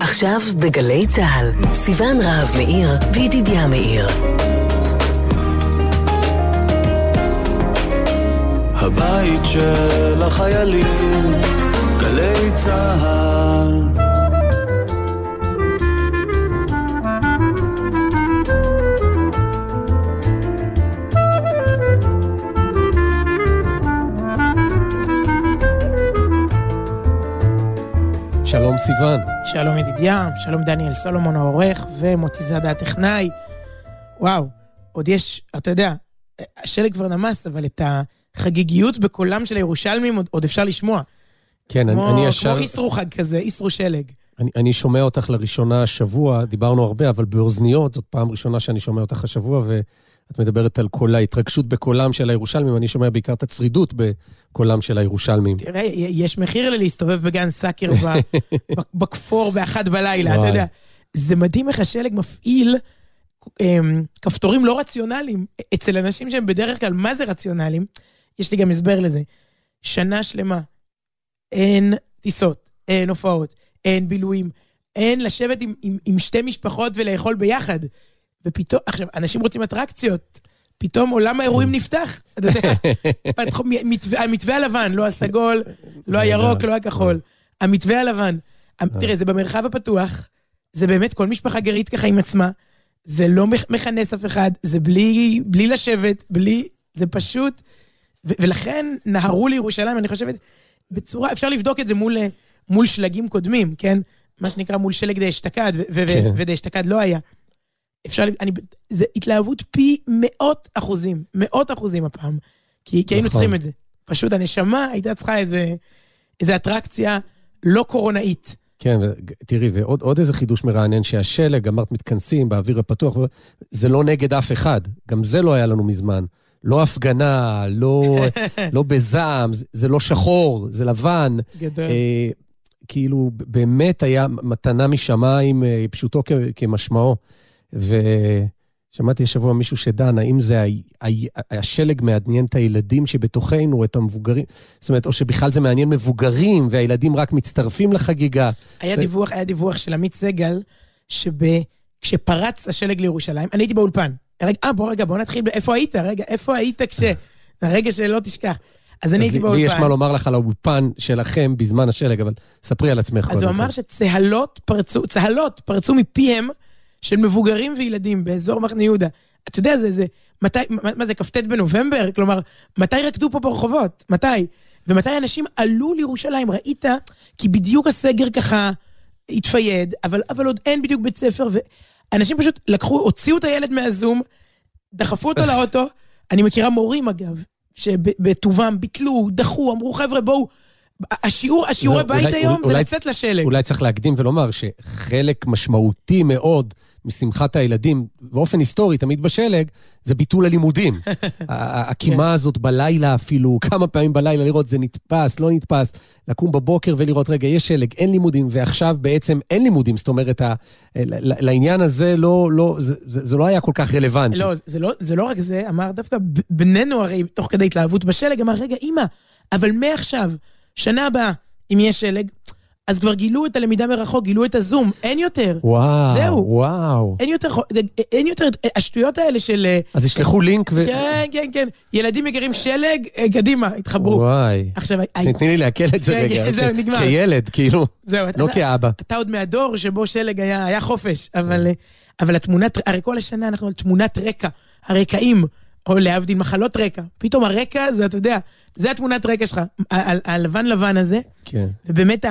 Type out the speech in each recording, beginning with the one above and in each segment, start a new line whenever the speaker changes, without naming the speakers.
עכשיו בגלי צה"ל, סיון רהב מאיר וידידיה מאיר.
הבית של החיילים, גלי צה"ל.
שלום סיוון.
שלום ידידיה, שלום דניאל סולומון העורך ומוטי זאדה הטכנאי. וואו, עוד יש, אתה יודע, השלג כבר נמס, אבל את החגיגיות בקולם של הירושלמים עוד, עוד אפשר לשמוע.
כן,
כמו,
אני ישר...
כמו איסרו חג כזה, איסרו שלג.
אני, אני שומע אותך לראשונה השבוע, דיברנו הרבה, אבל באוזניות, זאת פעם ראשונה שאני שומע אותך השבוע, ואת מדברת על כל ההתרגשות בקולם של הירושלמים, אני שומע בעיקר את הצרידות בקולם של הירושלמים.
תראה, יש מחיר להסתובב בגן סאקר בכפור באחת בלילה, אתה יודע. זה מדהים איך השלג מפעיל אמ, כפתורים לא רציונליים אצל אנשים שהם בדרך כלל, מה זה רציונליים? יש לי גם הסבר לזה. שנה שלמה, אין טיסות, אין הופעות, אין בילויים, אין לשבת עם, עם, עם שתי משפחות ולאכול ביחד. ופתאום, עכשיו, אנשים רוצים אטרקציות, פתאום עולם האירועים נפתח, אתה יודע, המתווה הלבן, לא הסגול, לא הירוק, לא הכחול, המתווה הלבן. תראה, זה במרחב הפתוח, זה באמת כל משפחה גרעית ככה עם עצמה, זה לא מכנס אף אחד, זה בלי, בלי לשבת, בלי, זה פשוט, ולכן נהרו לירושלים, אני חושבת, בצורה, אפשר לבדוק את זה מול, מול שלגים קודמים, כן? מה שנקרא מול שלג דה אשתקד, כן. ודה אשתקד לא היה. אפשר, אני, זה התלהבות פי מאות אחוזים, מאות אחוזים הפעם, כי, כי היינו נכון. צריכים את זה. פשוט הנשמה הייתה צריכה איזה, איזה אטרקציה לא קורונאית.
כן, תראי, ועוד איזה חידוש מרענן, שהשלג, אמרת מתכנסים באוויר הפתוח, זה לא נגד אף אחד, גם זה לא היה לנו מזמן. לא הפגנה, לא, לא בזעם, זה, זה לא שחור, זה לבן.
גדול. אה,
כאילו, באמת היה מתנה משמיים, אה, פשוטו כמשמעו. ושמעתי השבוע מישהו שדן, האם זה השלג מעניין את הילדים שבתוכנו, את המבוגרים, זאת אומרת, או שבכלל זה מעניין מבוגרים, והילדים רק מצטרפים לחגיגה.
היה ו... דיווח, היה דיווח של עמית סגל, שכשפרץ השלג לירושלים, אני הייתי באולפן. רגע, אה, בוא רגע, בוא נתחיל, איפה היית? רגע, איפה היית כש... הרגע שלא תשכח. אז אני הייתי באולפן.
לי יש מה לומר לך על האולפן שלכם בזמן השלג, אבל ספרי על עצמך.
אז הוא אמר שצהלות פרצו, צהלות פרצו מפיהם של מבוגרים וילדים באזור מחנה יהודה. אתה יודע, זה, זה, מתי, מה, מה זה, כ"ט בנובמבר? כלומר, מתי רקדו פה ברחובות? מתי? ומתי אנשים עלו לירושלים? ראית? כי בדיוק הסגר ככה התפייד, אבל, אבל עוד אין בדיוק בית ספר, ואנשים פשוט לקחו, הוציאו את הילד מהזום, דחפו אותו לאוטו. אני מכירה מורים, אגב, שבטובם ביטלו, דחו, אמרו, חבר'ה, בואו... השיעור, השיעורי בית אולי, היום אולי, זה לצאת לשלג.
אולי צריך להקדים ולומר שחלק משמעותי מאוד משמחת הילדים, באופן היסטורי, תמיד בשלג, זה ביטול הלימודים. הקימה כן. הזאת בלילה אפילו, כמה פעמים בלילה לראות זה נתפס, לא נתפס, לקום בבוקר ולראות, רגע, יש שלג, אין לימודים, ועכשיו בעצם אין לימודים, זאת אומרת, לעניין הזה לא, לא, זה, זה, זה לא היה כל כך רלוונטי.
לא, זה לא, זה לא רק זה, אמר דווקא בנינו הרי, תוך כדי התלהבות בשלג, אמר, רגע, אימא, אבל מעכשיו, שנה הבאה, אם יש שלג, אז כבר גילו את הלמידה מרחוק, גילו את הזום, אין יותר.
וואו,
זהו.
וואו.
אין יותר, אין יותר, השטויות האלה של... אה,
אז ישלחו לינק ו...
כן, כן, כן. ילדים מגרים שלג, אה, קדימה, התחברו.
וואי. עכשיו... תני לי לעכל את זה כן, רגע.
כן, זהו, נגמר.
כילד, כאילו. זהו. לא כאבא.
אתה עוד מהדור שבו שלג היה חופש, אבל כן. התמונת, הרי כל השנה אנחנו על תמונת רקע, הרקעים, או להבדיל מחלות רקע. פתאום הרקע זה, אתה יודע, זה התמונת רקע שלך, הלבן לבן הזה.
כן.
ובאמת.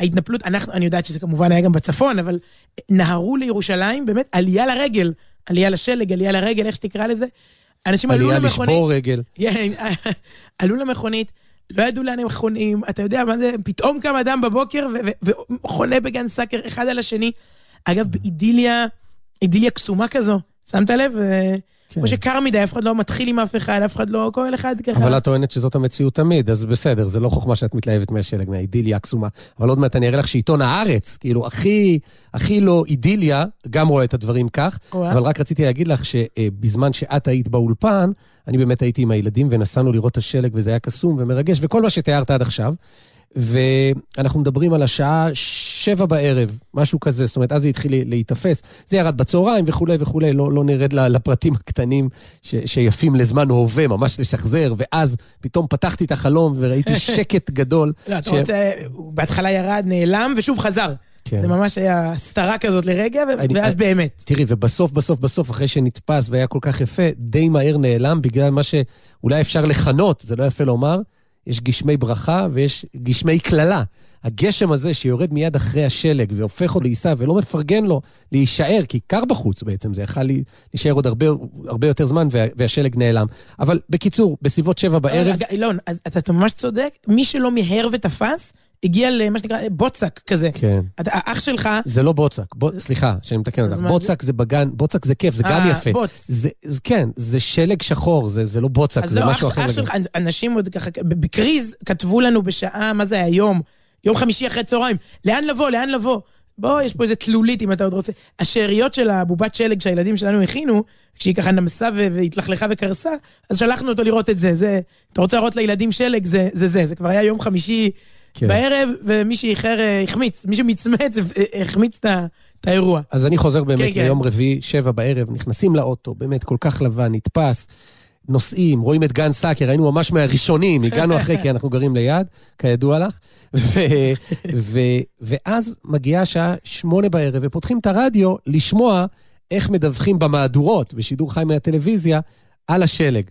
ההתנפלות, אנחנו, אני יודעת שזה כמובן היה גם בצפון, אבל נהרו לירושלים, באמת, עלייה לרגל, עלייה לשלג, עלייה לרגל, איך שתקרא לזה. אנשים עלו למכונית.
עלייה לשבור רגל.
כן, עלו למכונית, לא ידעו לאן הם חונים, אתה יודע מה זה, פתאום קם אדם בבוקר וחונה בגן סאקר אחד על השני. אגב, באידיליה, אידיליה קסומה כזו, שמת לב? כן. כמו שקר מדי, אף אחד לא מתחיל עם אף אחד, אף אחד לא, כל אחד ככה.
אבל את טוענת שזאת המציאות תמיד, אז בסדר, זה לא חוכמה שאת מתלהבת מהשלג, מהאידיליה הקסומה. אבל עוד מעט אני אראה לך שעיתון הארץ, כאילו, הכי, הכי לא אידיליה, גם רואה את הדברים כך. אבל רק רציתי להגיד לך שבזמן שאת היית באולפן, אני באמת הייתי עם הילדים ונסענו לראות את השלג, וזה היה קסום ומרגש, וכל מה שתיארת עד עכשיו. ואנחנו מדברים על השעה שבע בערב, משהו כזה, זאת אומרת, אז זה התחיל להיתפס. זה ירד בצהריים וכולי וכולי, לא, לא נרד לפרטים הקטנים ש, שיפים לזמן הווה, ממש לשחזר, ואז פתאום פתחתי את החלום וראיתי שקט גדול.
לא, אתה רוצה, בהתחלה ירד, נעלם, ושוב חזר. כן. זה ממש היה הסתרה כזאת לרגע, אני, ואז אני, באמת.
תראי, ובסוף, בסוף, בסוף, אחרי שנתפס והיה כל כך יפה, די מהר נעלם בגלל מה שאולי אפשר לכנות, זה לא יפה לומר, יש גשמי ברכה ויש גשמי קללה. הגשם הזה שיורד מיד אחרי השלג והופך אותו לעיסה ולא מפרגן לו להישאר, כי קר בחוץ בעצם, זה יכל להישאר עוד הרבה, הרבה יותר זמן והשלג נעלם. אבל בקיצור, בסביבות שבע בערב...
אילון, אז אתה ממש צודק, מי שלא מיהר ותפס, הגיע למה שנקרא בוצק כזה.
כן.
אתה, אח שלך...
זה לא בוצק, בוא, סליחה, שאני מתקן אותך. בוצק זה... בגן, בוצק זה כיף, זה 아, גם אה, יפה. בוץ. זה, זה, כן, זה שלג שחור, זה, זה לא בוצק, זה לא, משהו אחר. אז לא, אח שלך,
אנשים עוד ככה, בקריז כתבו לנו בשעה, מה זה היום? יום חמישי אחרי צהריים, לאן לבוא, לאן לבוא? בוא, יש פה איזה תלולית אם אתה עוד רוצה. השאריות של הבובת שלג שהילדים שלנו הכינו, כשהיא ככה נמסה והתלכלכה וקרסה, אז שלחנו אותו לראות את זה. זה, אתה רוצה לראות לילדים שלג, זה זה. זה, זה כבר היה יום חמישי כן. בערב, ומי שאיחר אה, החמיץ, מי שמצמץ אה, החמיץ את האירוע.
אז אני חוזר באמת כן, כן. ליום כן. רביעי, שבע בערב, נכנסים לאוטו, באמת כל כך לבן, נתפס. נוסעים, רואים את גן סאקר, היינו ממש מהראשונים, הגענו אחרי כי אנחנו גרים ליד, כידוע לך. ו, ו, ואז מגיעה השעה שמונה בערב, ופותחים את הרדיו לשמוע איך מדווחים במהדורות, בשידור חי מהטלוויזיה, על השלג.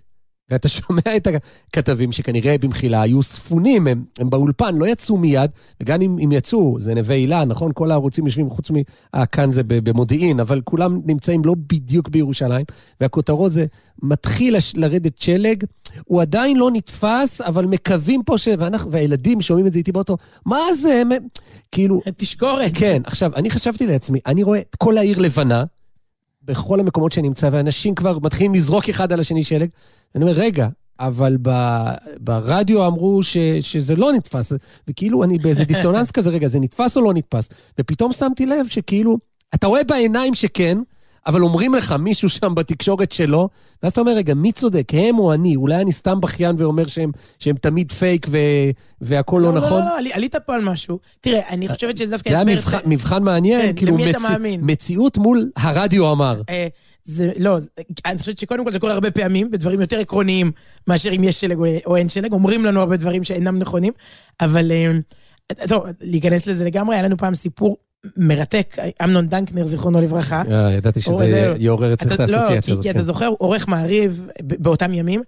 ואתה שומע את הכתבים שכנראה במחילה היו ספונים, הם, הם באולפן, לא יצאו מיד, וגם אם, אם יצאו, זה נווה אילן, נכון? כל הערוצים יושבים חוץ מ... אה, כאן זה במודיעין, אבל כולם נמצאים לא בדיוק בירושלים, והכותרות זה, מתחיל לרדת שלג, הוא עדיין לא נתפס, אבל מקווים פה ש... ואנחנו, והילדים שומעים את זה איתי באוטו, מה זה? הם... כאילו...
תשקורת.
כן, עכשיו, אני חשבתי לעצמי, אני רואה את כל העיר לבנה, בכל המקומות שנמצא, ואנשים כבר מתחילים לזרוק אחד על השני שלג. אני אומר, רגע, אבל ב, ברדיו אמרו ש, שזה לא נתפס, וכאילו אני באיזה דיסוננס כזה, רגע, זה נתפס או לא נתפס? ופתאום שמתי לב שכאילו, אתה רואה בעיניים שכן, אבל אומרים לך מישהו שם בתקשורת שלא, ואז אתה אומר, רגע, מי צודק, הם או אני? אולי אני סתם בכיין ואומר שהם, שהם תמיד פייק ו, והכול לא, לא, לא נכון?
לא, לא, לא, עלית פה על משהו. תראה, אני חושבת שזה דווקא.
זה היה מבחן, מבחן מעניין, כן, כאילו מצ... מציאות מול הרדיו אמר.
זה לא, אני חושבת שקודם כל זה קורה הרבה פעמים, בדברים יותר עקרוניים מאשר אם יש שלג או אין שלג, אומרים לנו הרבה דברים שאינם נכונים, אבל אה, טוב, להיכנס לזה לגמרי, היה לנו פעם סיפור מרתק, אמנון דנקנר, זיכרונו לברכה.
אה, ידעתי שזה יעורר אצלך את האסוציאציה
הזאת. לא, כי אתה כן. זוכר, עורך מעריב באותם ימים,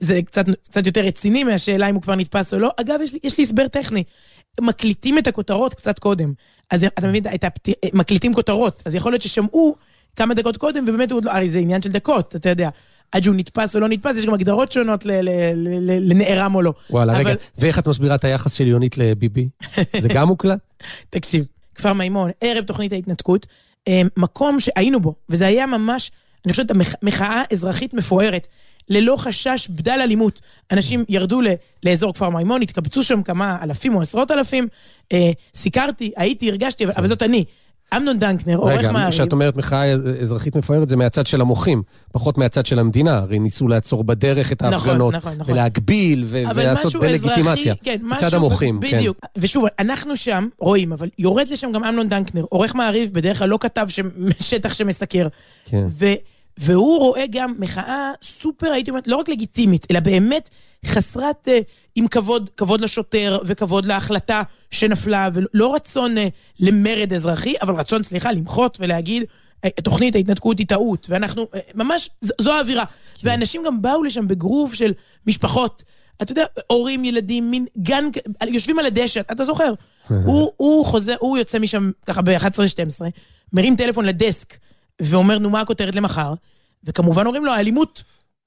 זה קצת יותר רציני מהשאלה אם הוא כבר נתפס או לא. אגב, יש לי הסבר טכני. מקליטים את הכותרות קצת קודם. אז אתה מבין, מקליטים כותרות, אז יכול להיות ששמעו כמה דקות קודם, ובאמת הוא עוד לא, הרי זה עניין של דקות, אתה יודע. עד שהוא נתפס או לא נתפס, יש גם הגדרות שונות לנערם או לא.
וואלה, רגע, ואיך את מסבירה את היחס של יונית לביבי? זה גם מוקלט?
תקשיב, כפר מימון, ערב תוכנית ההתנתקות, אה, מקום שהיינו בו, וזה היה ממש, אני חושבת, מחאה אזרחית מפוארת. ללא חשש בדל אלימות. אנשים ירדו לאזור כפר מימון, התקבצו שם כמה אלפים או עשרות אלפים. אה, סיקרתי, הייתי, הרגשתי, אבל זאת אני. אמנון דנקנר, עורך מעריב.
רגע, כשאת אומרת מחאה אזרחית מפוארת, זה מהצד של המוחים, פחות מהצד של המדינה. הרי ניסו לעצור בדרך את נכון, ההפגנות, נכון, נכון, נכון. ולהגביל, ו- ולעשות דה-לגיטימציה. כן, מצד המוחים,
כן. בדיוק. כן. ושוב, אנחנו שם רואים, אבל יורד לשם גם אמנון דנקנר, עורך מעריב, בדרך כלל לא כתב שטח שמסקר. כן. ו- והוא רואה גם מחאה סופר, הייתי אומרת, לא רק לגיטימית, אלא באמת חסרת, uh, עם כבוד, כבוד לשוטר וכבוד להחלטה שנפלה, ולא רצון uh, למרד אזרחי, אבל רצון, סליחה, למחות ולהגיד, uh, תוכנית ההתנתקות היא טעות, ואנחנו, ממש, זו האווירה. כן. ואנשים גם באו לשם בגרוב של משפחות. אתה יודע, הורים, ילדים, מין גן, יושבים על הדשא, אתה זוכר? הוא, הוא חוזר, הוא יוצא משם ככה ב-11-12, מרים טלפון לדסק, ואומר, נו, מה הכותרת למחר? וכמובן אומרים לו, האלימות.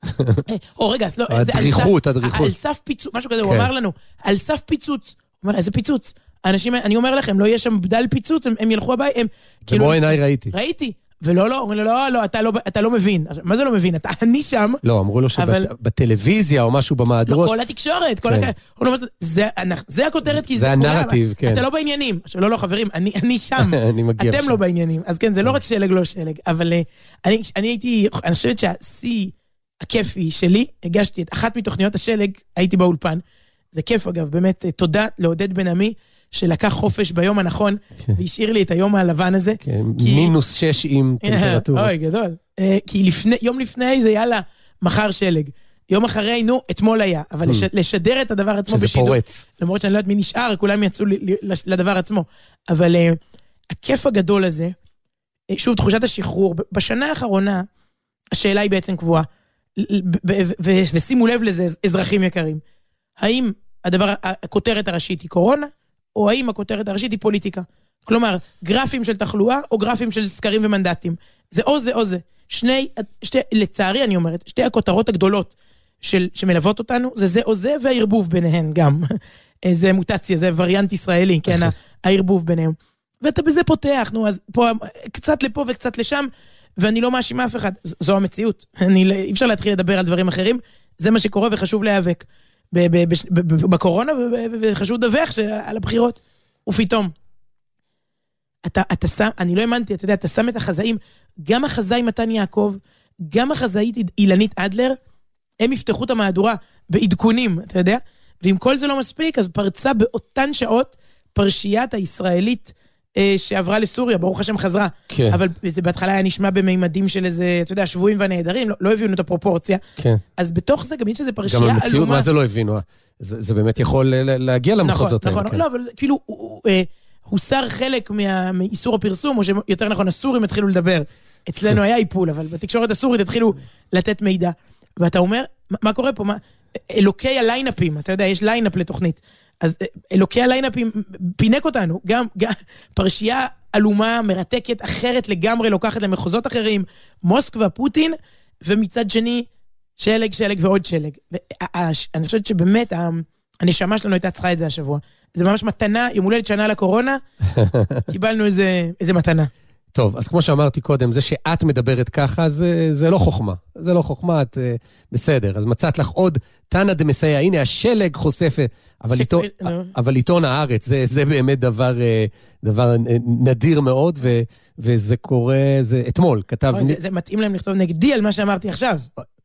או רגע, אז לא,
הדריכות, הדריכות.
על סף פיצוץ, משהו כזה, הוא כן. אמר לנו, על סף פיצוץ. הוא אומר, איזה פיצוץ? אנשים, אני אומר לכם, לא יהיה שם בדל פיצוץ, הם ילכו הביתה, הם...
כאילו- במו עיניי ראיתי.
ראיתי. ולא, לא, אומרים לו, לא, לא, אתה לא, אתה לא מבין. מה זה לא מבין? אתה, אני שם.
לא, אמרו לו שבטלוויזיה או משהו במהדורות.
לא, כל התקשורת, כל כן. הכ... לא, זה, זה הכותרת, כי זה,
זה הנרטיב, כן.
אתה לא בעניינים. עכשיו, לא, לא, חברים, אני, אני שם.
אני מגיע
אתם לא בעניינים. אז כן, זה לא רק שלג, לא שלג. אבל אה, אני, אני הייתי, אני חושבת שהשיא הכיפי שלי, הגשתי את אחת מתוכניות השלג, הייתי באולפן. זה כיף אגב, באמת, אה, תודה לעודד בן עמי, שלקח חופש ביום הנכון,
כן.
והשאיר לי את היום הלבן הזה.
כן,
כי-
מינוס שש עם טמפרטורה.
אוי, גדול. אה, כי לפני, יום לפני זה יאללה, מחר שלג. יום אחרי, נו, אתמול היה. אבל לש, לשדר את הדבר עצמו
שזה
בשידור,
פורץ.
למרות שאני לא יודעת מי נשאר, כולם יצאו לדבר עצמו. אבל uh, הכיף הגדול הזה, אה, שוב, תחושת השחרור, בשנה האחרונה, השאלה היא בעצם קבועה, ושימו לב לזה, אזרחים יקרים, האם הדבר, הכותרת הראשית היא קורונה, או האם הכותרת הראשית היא פוליטיקה? כלומר, גרפים של תחלואה או גרפים של סקרים ומנדטים. זה או זה או זה. שני, שתי, לצערי אני אומרת, שתי הכותרות הגדולות של, שמלוות אותנו, זה זה או זה והערבוב ביניהן גם. זה מוטציה, זה וריאנט ישראלי, כן, ה- הערבוב ביניהם. ואתה בזה פותח, נו, אז פה, קצת לפה וקצת לשם, ואני לא מאשימה אף אחד, ז- זו המציאות. אני, לא- אי אפשר להתחיל לדבר על דברים אחרים, זה מה שקורה וחשוב להיאבק. בקורונה, וחשוב לדווח על הבחירות. ופתאום, אתה, אתה שם, אני לא האמנתי, אתה יודע, אתה שם את החזאים, גם החזאי מתן יעקב, גם החזאית אילנית אדלר, הם יפתחו את המהדורה בעדכונים, אתה יודע? ואם כל זה לא מספיק, אז פרצה באותן שעות פרשיית הישראלית שעברה לסוריה, ברוך השם חזרה.
כן.
אבל זה בהתחלה היה נשמע בממדים של איזה, אתה יודע, שבויים והנעדרים, לא, לא הבינו את הפרופורציה.
כן.
אז בתוך זה גם יש איזה פרשייה
גם
עלומה.
המציאות, מה זה לא הבינו? זה זה באמת יכול להגיע למחוזות האלה.
נכון, נכון,
כן.
לא, אבל כאילו, הוא- הוא, אה, הוסר חלק מה- מאיסור הפרסום, או שיותר נכון, הסורים התחילו לדבר. אצלנו היה איפול, אבל בתקשורת הסורית התחילו לתת מידע. ואתה אומר, מה- מה קורה פה? מה, אלוקי הליינאפים, אתה יודע, יש ליינאפ לתוכנית. אז אה, אלוקי הליינאפים פינק אותנו, גם, גם פרשייה עלומה, מרתקת, אחרת לגמרי, לוקחת למחוזות אחרים, מוסקבה, פוטין, ומצד שני, שלג, שלג ועוד שלג. ואני חושבת שבאמת, הנשמה שלנו הייתה צריכה את זה השבוע. זה ממש מתנה, יום הולדת שנה לקורונה, קיבלנו איזה, איזה מתנה.
טוב, אז כמו שאמרתי קודם, זה שאת מדברת ככה, זה, זה לא חוכמה. זה לא חוכמה, את אה, בסדר. אז מצאת לך עוד תנא דמסייע. הנה, השלג חושפת. אבל,
ש-
עיתון,
נו.
אבל עיתון הארץ, זה, זה באמת דבר, אה, דבר אה, נדיר מאוד, ו, וזה קורה, זה אתמול, כתב...
אוי, זה, זה מתאים להם לכתוב נגדי על מה שאמרתי עכשיו.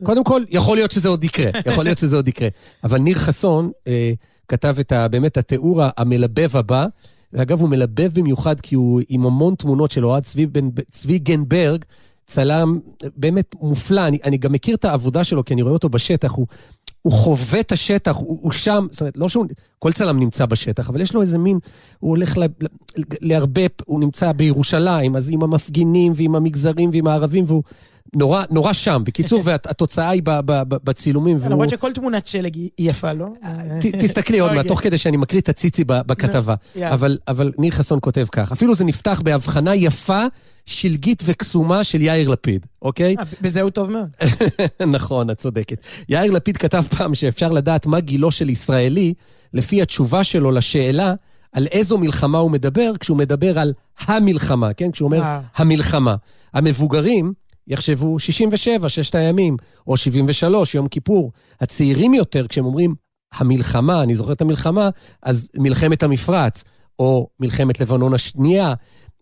קודם כל, יכול להיות שזה עוד יקרה, יכול להיות שזה עוד יקרה. אבל ניר חסון אה, כתב את ה, באמת התיאור המלבב הבא, ואגב, הוא מלבב במיוחד כי הוא עם המון תמונות של אוהד צבי, בן, צבי גנברג, צלם באמת מופלא. אני, אני גם מכיר את העבודה שלו, כי אני רואה אותו בשטח, הוא, הוא חווה את השטח, הוא, הוא שם, זאת אומרת, לא שהוא, כל צלם נמצא בשטח, אבל יש לו איזה מין, הוא הולך ל- ל- להרבה, הוא נמצא בירושלים, אז עם המפגינים ועם המגזרים ועם הערבים, והוא נורא, נורא שם. בקיצור, והתוצאה היא ב- ב- ב- בצילומים. והוא-
למרות שכל תמונת שלג היא יפה, לא?
ת- תסתכלי עוד מעט. תוך כדי שאני מקריא את הציצי בכתבה. אבל, אבל ניר חסון כותב כך, אפילו זה נפתח בהבחנה יפה, שלגית וקסומה של יאיר לפיד, אוקיי?
אה, בזה הוא טוב מאוד.
נכון, את צודקת. יאיר לפיד כתב פעם שאפשר לדעת מה גילו של ישראלי לפי התשובה שלו לשאלה על איזו מלחמה הוא מדבר, כשהוא מדבר על המלחמה, כן? כשהוא אומר. המלחמה. המבוגרים יחשבו 67, ששת הימים, או 73, יום כיפור. הצעירים יותר, כשהם אומרים המלחמה, אני זוכר את המלחמה, אז מלחמת המפרץ, או מלחמת לבנון השנייה.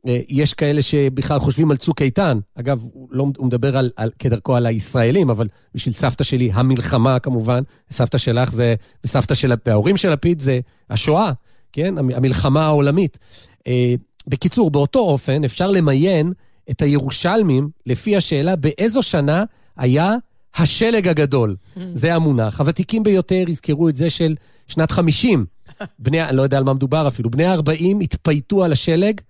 אה, יש כאלה שבכלל חושבים על צוק איתן. אגב, הוא, לא, הוא מדבר על, על, כדרכו על הישראלים, אבל בשביל סבתא שלי, המלחמה כמובן, סבתא שלך זה, וסבתא של, וההורים של לפיד זה השואה, כן? המ- המלחמה העולמית. אה, בקיצור, באותו אופן אפשר למיין את הירושלמים לפי השאלה באיזו שנה היה השלג הגדול. זה המונח. הוותיקים ביותר יזכרו את זה של שנת 50. בני, אני לא יודע על מה מדובר אפילו, בני ה-40 התפייטו על השלג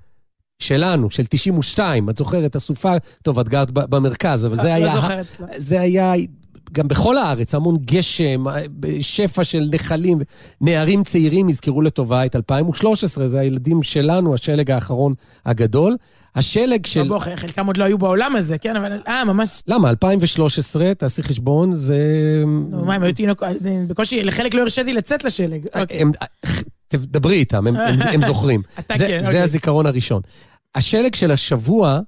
שלנו, של 92. את זוכרת, הסופה, טוב, את גרת במרכז, אבל זה
לא
היה...
זוכרת, לא.
זה היה גם בכל הארץ, המון גשם, שפע של נחלים. נערים צעירים יזכרו לטובה את 2013, זה הילדים שלנו, השלג האחרון הגדול. השלג של...
לא, בוא, חלקם עוד לא היו בעולם הזה, כן, אבל אה, ממש,
למה? 2013, תעשי חשבון, זה...
נו, מה, הם היו תינוק, בקושי, לחלק לא הרשיתי לצאת לשלג. אוקיי.
הם, תדברי איתם, הם, זוכרים.
אתה
זה,
כן,
זה
אוקיי.
הזיכרון הראשון. השלג של השבוע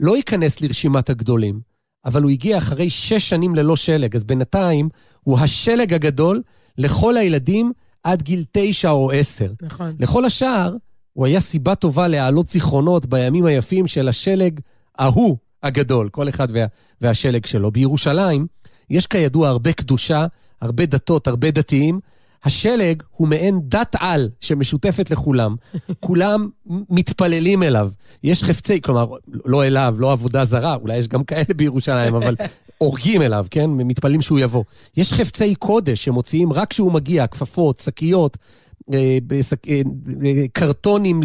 לא ייכנס לרשימת הגדולים, אבל הוא הגיע אחרי שש שנים ללא שלג, אז בינתיים הוא השלג הגדול לכל הילדים עד גיל תשע או עשר.
נכון.
לכל השאר, הוא היה סיבה טובה להעלות זיכרונות בימים היפים של השלג ההוא הגדול, כל אחד וה, והשלג שלו. בירושלים יש כידוע הרבה קדושה, הרבה דתות, הרבה דתיים, השלג הוא מעין דת על שמשותפת לכולם. כולם מתפללים אליו. יש חפצי, כלומר, לא אליו, לא עבודה זרה, אולי יש גם כאלה בירושלים, אבל הורגים אליו, כן? מתפללים שהוא יבוא. יש חפצי קודש שמוציאים רק כשהוא מגיע, כפפות, שקיות, אה, אה, אה, קרטונים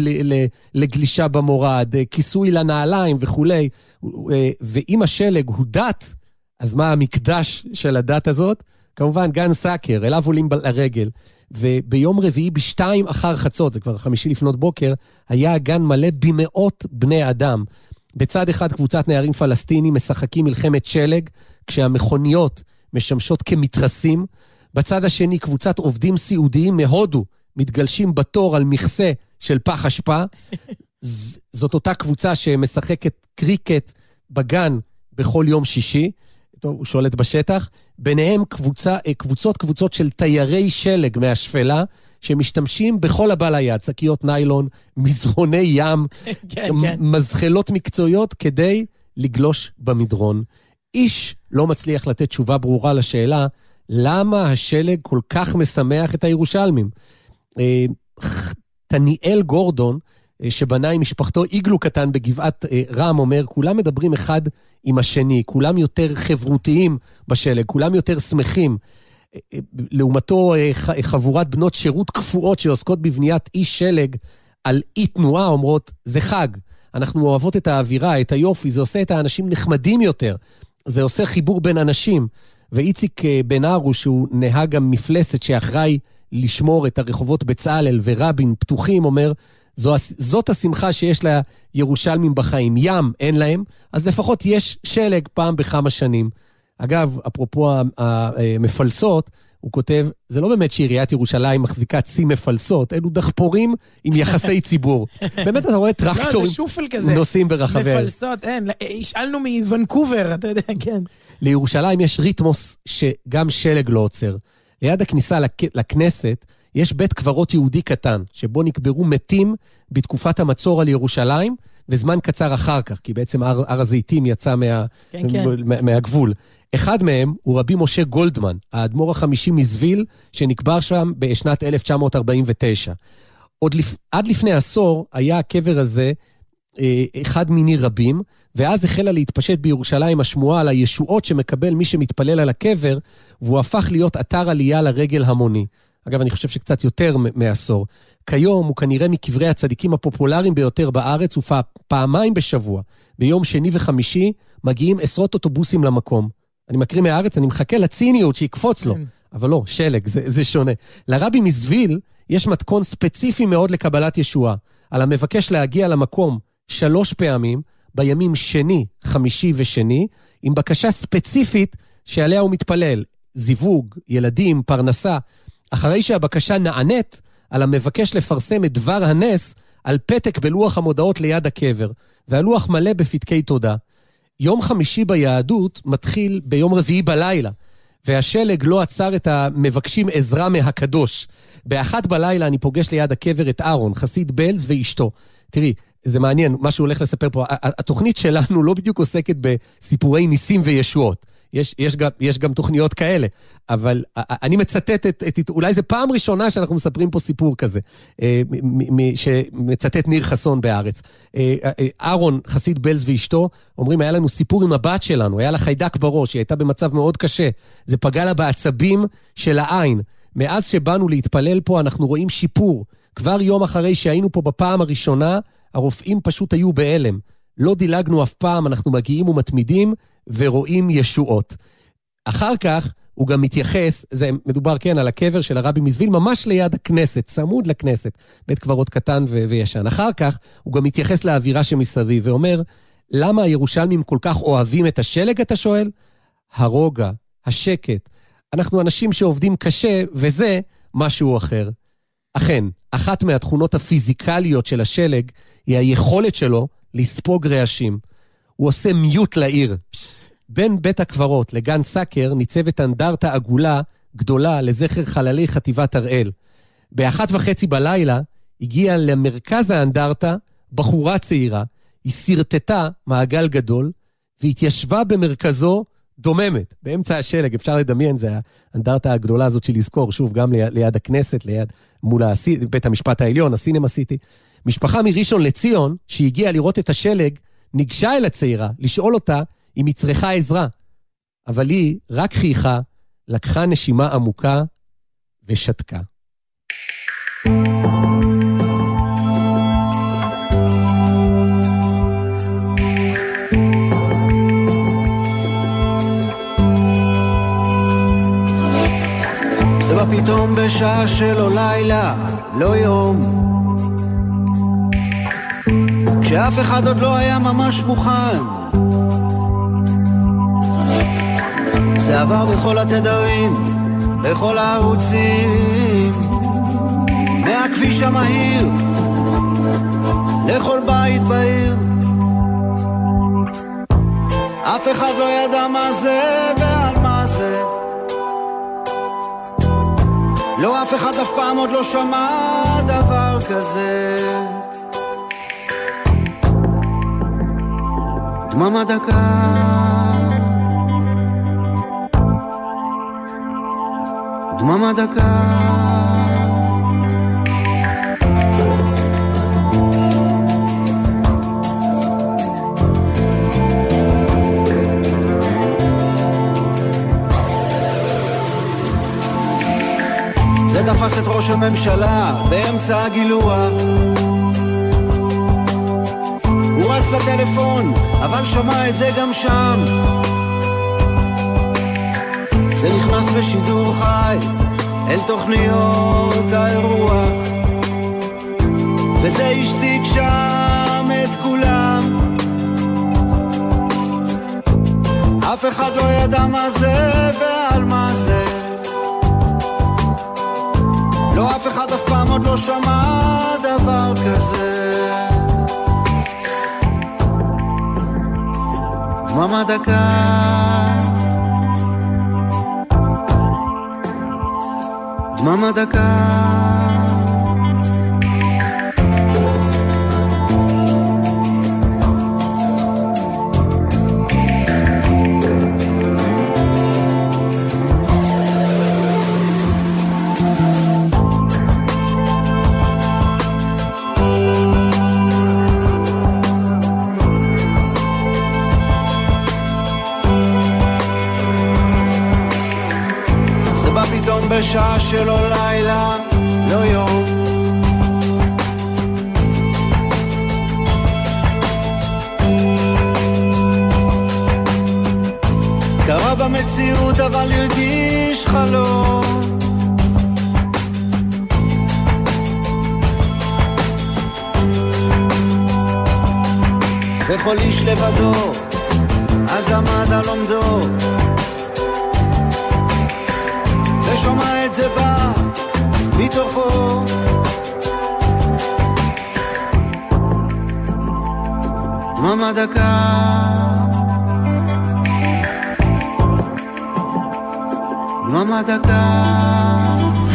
לגלישה במורד, כיסוי לנעליים וכולי. ואם השלג הוא דת, אז מה המקדש של הדת הזאת? כמובן, גן סאקר, אליו עולים לרגל. וביום רביעי בשתיים אחר חצות, זה כבר חמישי לפנות בוקר, היה הגן מלא במאות בני אדם. בצד אחד קבוצת נערים פלסטינים משחקים מלחמת שלג, כשהמכוניות משמשות כמתרסים. בצד השני קבוצת עובדים סיעודיים מהודו מתגלשים בתור על מכסה של פח אשפה. ז- זאת אותה קבוצה שמשחקת קריקט בגן בכל יום שישי. טוב, הוא שולט בשטח. ביניהם קבוצה, אה, קבוצות קבוצות של תיירי שלג מהשפלה, שמשתמשים בכל הבא ליד, שקיות ניילון, מזרוני ים,
כן, כן.
מזחלות מקצועיות כדי לגלוש במדרון. איש לא מצליח לתת תשובה ברורה לשאלה למה השלג כל כך משמח את הירושלמים. אה, תניאל גורדון, אה, שבנה עם משפחתו איגלו קטן בגבעת אה, רם, אומר, כולם מדברים אחד עם השני, כולם יותר חברותיים בשלג, כולם יותר שמחים. אה, אה, לעומתו, אה, חבורת בנות שירות קפואות שעוסקות בבניית אי שלג על אי תנועה, אומרות, זה חג. אנחנו אוהבות את האווירה, את היופי, זה עושה את האנשים נחמדים יותר. זה עושה חיבור בין אנשים. ואיציק אה, בן ארו, שהוא נהג המפלסת שאחראי לשמור את הרחובות בצלאל ורבין פתוחים, אומר, זו, זאת השמחה שיש לירושלמים בחיים. ים אין להם, אז לפחות יש שלג פעם בכמה שנים. אגב, אפרופו המפלסות, הוא כותב, זה לא באמת שעיריית ירושלים מחזיקה צי מפלסות, אלו דחפורים עם יחסי ציבור. באמת, אתה רואה
לא,
טרקטורים
זה שופל כזה.
נוסעים ברחבי העיר.
מפלסות, אין. אה, השאלנו מוונקובר, אתה יודע, כן.
לירושלים יש ריתמוס שגם שלג לא עוצר. ליד הכניסה לכ... לכנסת יש בית קברות יהודי קטן, שבו נקברו מתים בתקופת המצור על ירושלים, וזמן קצר אחר כך, כי בעצם הר, הר הזיתים יצא מה...
כן, כן.
מה... מהגבול. אחד מהם הוא רבי משה גולדמן, האדמו"ר החמישי מזוויל, שנקבר שם בשנת 1949. עוד לפ... עד לפני עשור היה הקבר הזה אחד מיני רבים, ואז החלה להתפשט בירושלים השמועה על הישועות שמקבל מי שמתפלל על הקבר, והוא הפך להיות אתר עלייה לרגל המוני. אגב, אני חושב שקצת יותר מעשור. כיום הוא כנראה מקברי הצדיקים הפופולריים ביותר בארץ, ופעמיים בשבוע, ביום שני וחמישי, מגיעים עשרות אוטובוסים למקום. אני מקריא מהארץ, אני מחכה לציניות שיקפוץ לו.
כן.
אבל לא, שלג, זה, זה שונה. לרבי מזוויל יש מתכון ספציפי מאוד לקבלת ישועה. על המבקש להגיע למקום שלוש פעמים, בימים שני, חמישי ושני, עם בקשה ספציפית שעליה הוא מתפלל. זיווג, ילדים, פרנסה. אחרי שהבקשה נענית, על המבקש לפרסם את דבר הנס על פתק בלוח המודעות ליד הקבר, והלוח מלא בפתקי תודה. יום חמישי ביהדות מתחיל ביום רביעי בלילה, והשלג לא עצר את המבקשים עזרה מהקדוש. באחת בלילה אני פוגש ליד הקבר את אהרון, חסיד בלז ואשתו. תראי, זה מעניין, מה שהוא הולך לספר פה. התוכנית שלנו לא בדיוק עוסקת בסיפורי ניסים וישועות. יש, יש, גם, יש גם תוכניות כאלה, אבל אני מצטט את, את, אולי זו פעם ראשונה שאנחנו מספרים פה סיפור כזה, אה, שמצטט ניר חסון בהארץ. אה, אה, אהרון, חסיד בלז ואשתו, אומרים, היה לנו סיפור עם הבת שלנו, היה לה חיידק בראש, היא הייתה במצב מאוד קשה. זה פגע לה בעצבים של העין. מאז שבאנו להתפלל פה, אנחנו רואים שיפור. כבר יום אחרי שהיינו פה בפעם הראשונה, הרופאים פשוט היו בהלם. לא דילגנו אף פעם, אנחנו מגיעים ומתמידים ורואים ישועות. אחר כך הוא גם מתייחס, זה מדובר כן על הקבר של הרבי מזוויל, ממש ליד הכנסת, צמוד לכנסת, בית קברות קטן ו- וישן. אחר כך הוא גם מתייחס לאווירה שמסביב ואומר, למה הירושלמים כל כך אוהבים את השלג, אתה שואל? הרוגע, השקט. אנחנו אנשים שעובדים קשה, וזה משהו אחר. אכן, אחת מהתכונות הפיזיקליות של השלג היא היכולת שלו לספוג רעשים. הוא עושה מיוט לעיר. בין בית הקברות לגן סאקר ניצבת אנדרטה עגולה גדולה לזכר חללי חטיבת הראל. באחת וחצי בלילה הגיעה למרכז האנדרטה בחורה צעירה. היא שרטטה מעגל גדול והתיישבה במרכזו דוממת, באמצע השלג, אפשר לדמיין, זה האנדרטה הגדולה הזאת של לזכור, שוב, גם ליד, ליד הכנסת, ליד, מול הסי, בית המשפט העליון, הסינמה סיטי. משפחה מראשון לציון, שהגיעה לראות את השלג, ניגשה אל הצעירה, לשאול אותה אם היא צריכה עזרה. אבל היא רק חייכה, לקחה נשימה עמוקה ושתקה.
זה בא פתאום בשעה שלא לילה, לא יום. כשאף אחד עוד לא היה ממש מוכן. זה עבר בכל התדרים, בכל הערוצים, מהכביש המהיר לכל בית בעיר. אף אחד לא ידע מה זה ועל מה זה. לא, אף אחד אף פעם עוד לא שמע דבר כזה. דממה דקה. דממה דקה. זה תפס את ראש הממשלה באמצע הגילוח. לטלפון, אבל שמע את זה גם שם. זה נכנס בשידור חי אל תוכניות האירוח, וזה השתיק שם את כולם. אף אחד לא ידע מה זה ועל מה זה. לא, אף אחד אף פעם עוד לא שמע דבר כזה. דממה דקה. דממה דקה. בשעה שלא לילה, לא יום. קרה במציאות אבל הרגיש חלום. וכל איש לבדו, אז עמד על עומדו. ושומע את זה בא מתוכו. דממה דקה. דממה דקה.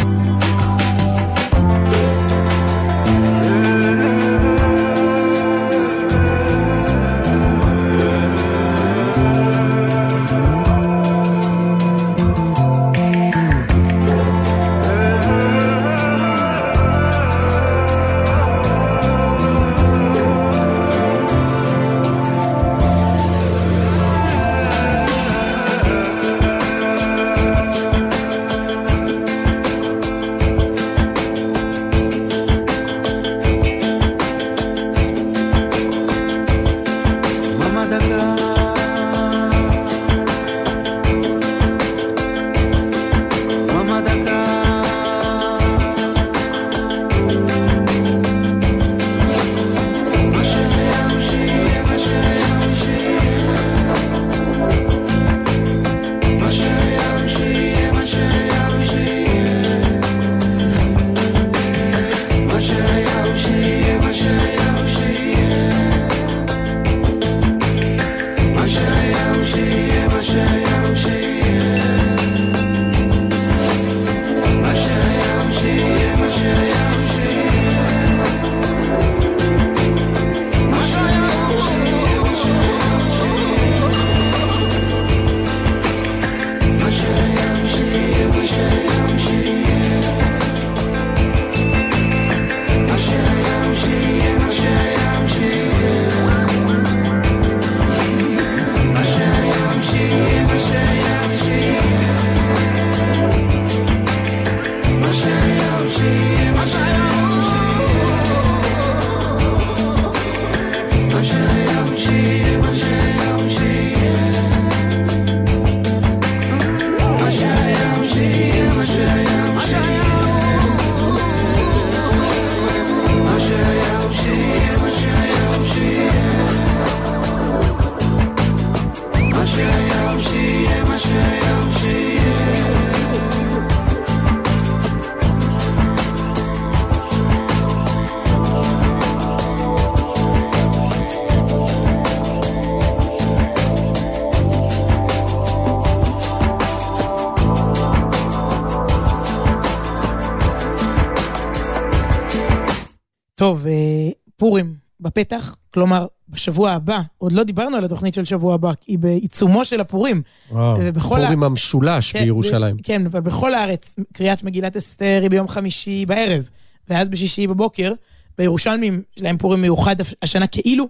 בפתח, כלומר, בשבוע הבא, עוד לא דיברנו על התוכנית של שבוע הבא, היא בעיצומו של הפורים.
וואו,
ובכל ה-
פורים המשולש
כן,
בירושלים.
ב- כן, אבל בכל הארץ, קריאת מגילת אסתר היא ביום חמישי בערב, ואז בשישי בבוקר, בירושלמים יש להם פורים מיוחד השנה, כאילו,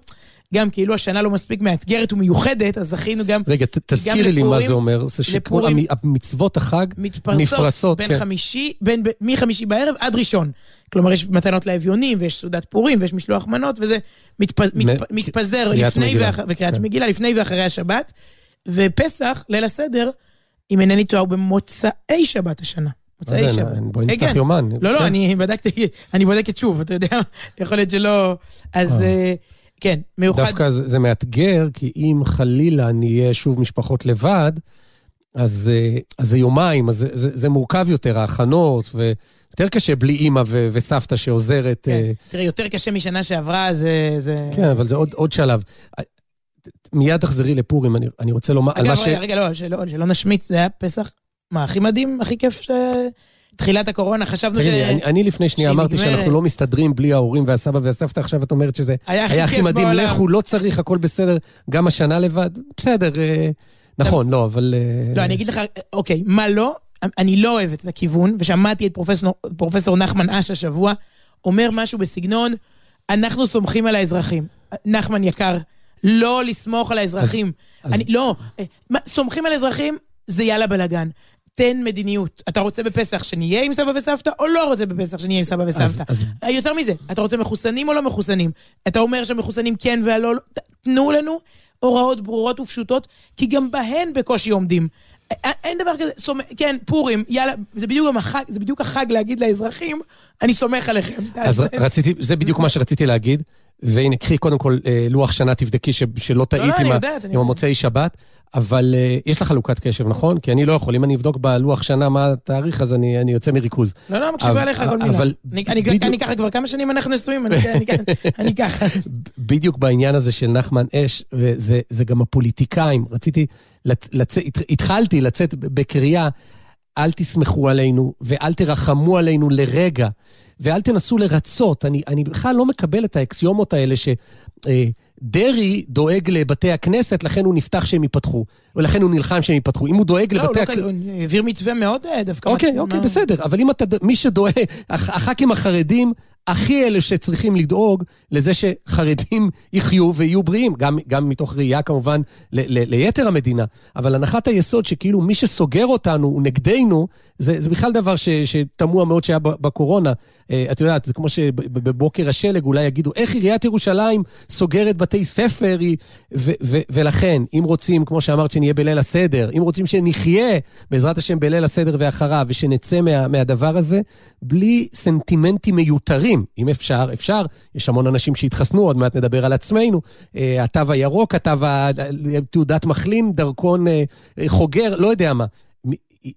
גם כאילו השנה לא מספיק מאתגרת ומיוחדת, אז זכינו גם
רגע, תזכירי לי מה
לפורים-
זה אומר. זה שכל
לפורים-
המ- מצוות החג
מתפרסות
נפרסות,
בין
כן.
חמישי, בין, ב- מחמישי בערב עד ראשון. כלומר, יש מתנות לאביונים, ויש סעודת פורים, ויש משלוח מנות, וזה מתפז, מתפ, מתפזר לפני. ואח, וקריאת
כן.
מגילה, לפני ואחרי השבת. ופסח, ליל הסדר, אם אינני טועה, הוא במוצאי שבת השנה.
מה
מוצאי שבת.
בואי נפתח
כן.
יומן.
לא, לא,
כן.
אני בדקתי, אני בודקת שוב, אתה יודע, יכול להיות שלא... אז
אה.
אה, כן, מיוחד.
דווקא זה, זה מאתגר, כי אם חלילה נהיה שוב משפחות לבד, אז, אה, אז זה יומיים, אז זה, זה, זה מורכב יותר, ההכנות, ויותר קשה בלי אימא ו, וסבתא שעוזרת.
כן.
אה,
תראה, יותר קשה משנה שעברה, זה... זה...
כן, אבל זה עוד, עוד שלב. אה, מיד תחזרי לפורים, אני, אני רוצה לומר,
אגב,
ש...
רגע, רגע, לא, שלא, שלא נשמיץ, זה היה פסח, מה, הכי מדהים, הכי כיף ש... תחילת הקורונה, חשבנו ש...
אני, אני לפני שנייה אמרתי
נגמרת.
שאנחנו לא מסתדרים בלי ההורים והסבא והסבתא, עכשיו את אומרת שזה
היה הכי
היה הכי
כיף
מדהים,
בעולם.
לכו, לא צריך, הכל בסדר, גם השנה לבד, בסדר, אה, נכון, לא, אבל... אה,
לא, אני אגיד לך, אוקיי, מה לא? אני לא אוהבת את הכיוון, ושמעתי את פרופסור, פרופסור נחמן אש השבוע, אומר משהו בסגנון, אנחנו סומכים על האזרחים. נחמן יקר, לא לסמוך על האזרחים.
אז-
אני, לא, אה, מה, סומכים על האזרחים, זה יאללה בלאגן. תן מדיניות. אתה רוצה בפסח שנהיה עם סבא וסבתא, או לא רוצה בפסח שנהיה עם סבא וסבתא?
אז-
אה, יותר מזה, אתה רוצה מחוסנים או לא מחוסנים? אתה אומר שהמחוסנים כן והלא, לא, תנו לנו הוראות ברורות ופשוטות, כי גם בהן בקושי עומדים. א- א- אין דבר כזה, סומ... כן, פורים, יאללה, זה בדיוק, החג, זה בדיוק החג להגיד לאזרחים, אני סומך עליכם.
אז רציתי, זה בדיוק מה שרציתי להגיד, והנה, קחי קודם כל אה, לוח שנה, תבדקי ש- שלא טעית
לא, אני
עם
יודעת,
עם. המוצאי שבת, אבל אה, יש לך חלוקת קשב, נכון? כי אני לא יכול, אם אני אבדוק בלוח שנה מה התאריך, אז אני אני יוצא מריכוז.
לא, לא, מקשיבה לך כל מילה.
אבל
אני- אני-
בדיוק-
אני ככה כבר כמה שנים אנחנו נשואים, אני- ככה.
בדיוק בעניין הזה של נחמן אש, וזה זה גם הפוליטיקאים. רציתי, לצ, לצ, הת- התחלתי לצאת בקריאה, אל תסמכו עלינו ואל תרחמו עלינו לרגע, ואל תנסו לרצות. אני, אני בכלל לא מקבל את האקסיומות האלה ש... אה, דרעי דואג לבתי הכנסת, לכן הוא נפתח שהם ייפתחו, ולכן הוא נלחם שהם ייפתחו. אם הוא דואג
לא, הוא
לבתי
לא
הכנסת...
כזה, הוא העביר מתווה מאוד אה, דווקא.
אוקיי,
מתאים,
אוקיי,
מה-
בסדר. אבל אם אתה, מי שדואג, הח- הח"כים החרדים, הכי אלה שצריכים לדאוג לזה שחרדים יחיו ויהיו בריאים, גם, גם מתוך ראייה כמובן ל, ל, ליתר המדינה. אבל הנחת היסוד שכאילו מי שסוגר אותנו הוא נגדנו, זה, זה בכלל דבר שתמוה מאוד שהיה בקורונה. אה, את יודעת, זה כמו שבבוקר השלג אולי יגידו, איך עיריית ירושלים סוגרת בתי ספר, היא... ו, ו, ולכן, אם רוצים, כמו שאמרת, שנהיה בליל הסדר, אם רוצים שנחיה, בעזרת השם, בליל הסדר ואחריו, ושנצא מה, מהדבר הזה, בלי סנטימנטים מיותרים, אם אפשר, אפשר. יש המון אנשים שהתחסנו, עוד מעט נדבר על עצמנו. אה, התו הירוק, התו, ה- תעודת מחלים, דרכון אה, אה, חוגר, לא יודע מה.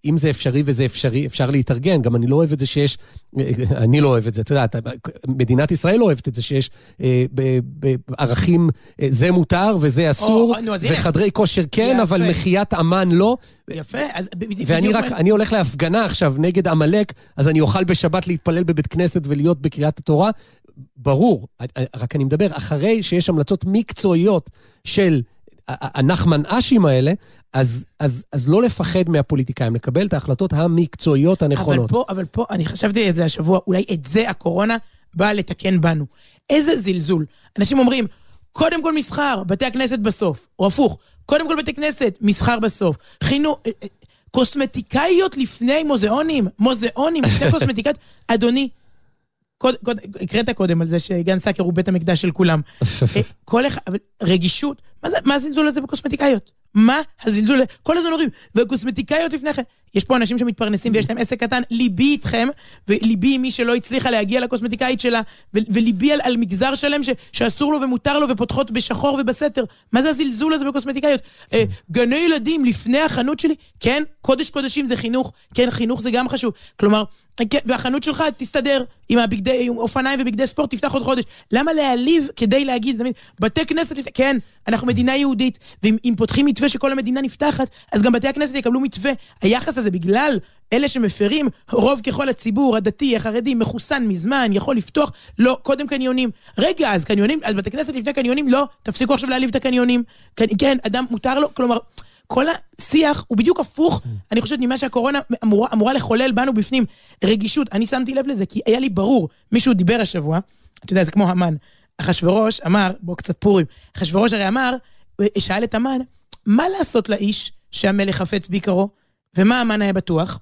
אם זה אפשרי וזה אפשרי, אפשר להתארגן. גם אני לא אוהב את זה שיש, אה, אני לא אוהב את זה, אתה יודע, מדינת ישראל לא אוהבת את זה שיש אה, ב- ב- ערכים, אה, זה מותר וזה אסור,
או.
וחדרי כושר כן,
יפה.
אבל מחיית אמן לא.
יפה, אז בדיוק...
ואני רק, אני הולך להפגנה עכשיו נגד עמלק, אז אני אוכל בשבת להתפלל בבית כנסת ולהיות בקריאת התורה. ברור, רק אני מדבר, אחרי שיש המלצות מקצועיות של ה- הנחמן אשים האלה, אז, אז, אז לא לפחד מהפוליטיקאים, לקבל את ההחלטות המקצועיות
אבל
הנכונות.
פה, אבל פה, אני חשבתי את זה השבוע, אולי את זה הקורונה באה לתקן בנו. איזה זלזול. אנשים אומרים, קודם כל מסחר, בתי הכנסת בסוף. או הפוך, קודם כל בתי כנסת, מסחר בסוף. חינוך... אה, אה, קוסמטיקאיות לפני מוזיאונים, מוזיאונים, לפני קוסמטיקאיות. אדוני, הקראת קודם על זה שגן סאקר הוא בית המקדש של כולם. אה, כל אחד, אבל רגישות, מה, זה, מה הזלזול הזה בקוסמטיקאיות? מה הזלזול הזה? כל הזמן אומרים, והקוסמטיקאיות לפני כן. יש פה אנשים שמתפרנסים ויש להם עסק קטן, ליבי איתכם, וליבי עם מי שלא הצליחה להגיע לקוסמטיקאית שלה, ו- וליבי על, על מגזר שלם ש, שאסור לו ומותר לו ופותחות בשחור ובסתר. מה זה הזלזול הזה בקוסמטיקאיות? אה, גני ילדים לפני החנות שלי? כן, קודש קודשים זה חינוך, כן, חינוך זה גם חשוב. כלומר, והחנות שלך תסתדר עם הבגדי, עם אופניים ובגדי ספורט, תפתח עוד חודש. למה להעליב כדי להגיד, תמיד, בתי כנסת, כן, אנחנו מדינה יהודית, ואם אם פותחים מתווה שכל המדינה נפתחת, אז גם בתי הכנסת יקבלו מתווה. היחס הזה בגלל אלה שמפרים, רוב ככל הציבור, הדתי, החרדי, מחוסן מזמן, יכול לפתוח, לא, קודם קניונים. רגע, אז קניונים, אז בתי כנסת לפני קניונים, לא, תפסיקו עכשיו להעליב את הקניונים. כן, כן, אדם מותר לו, כלומר... כל השיח הוא בדיוק הפוך, אני חושבת, ממה שהקורונה אמורה, אמורה לחולל בנו בפנים. רגישות, אני שמתי לב לזה, כי היה לי ברור, מישהו דיבר השבוע, אתה יודע, זה כמו המן. אחשוורוש אמר, בוא קצת פורים, אחשוורוש הרי אמר, שאל את המן, מה לעשות לאיש שהמלך חפץ ביקרו, ומה המן היה בטוח?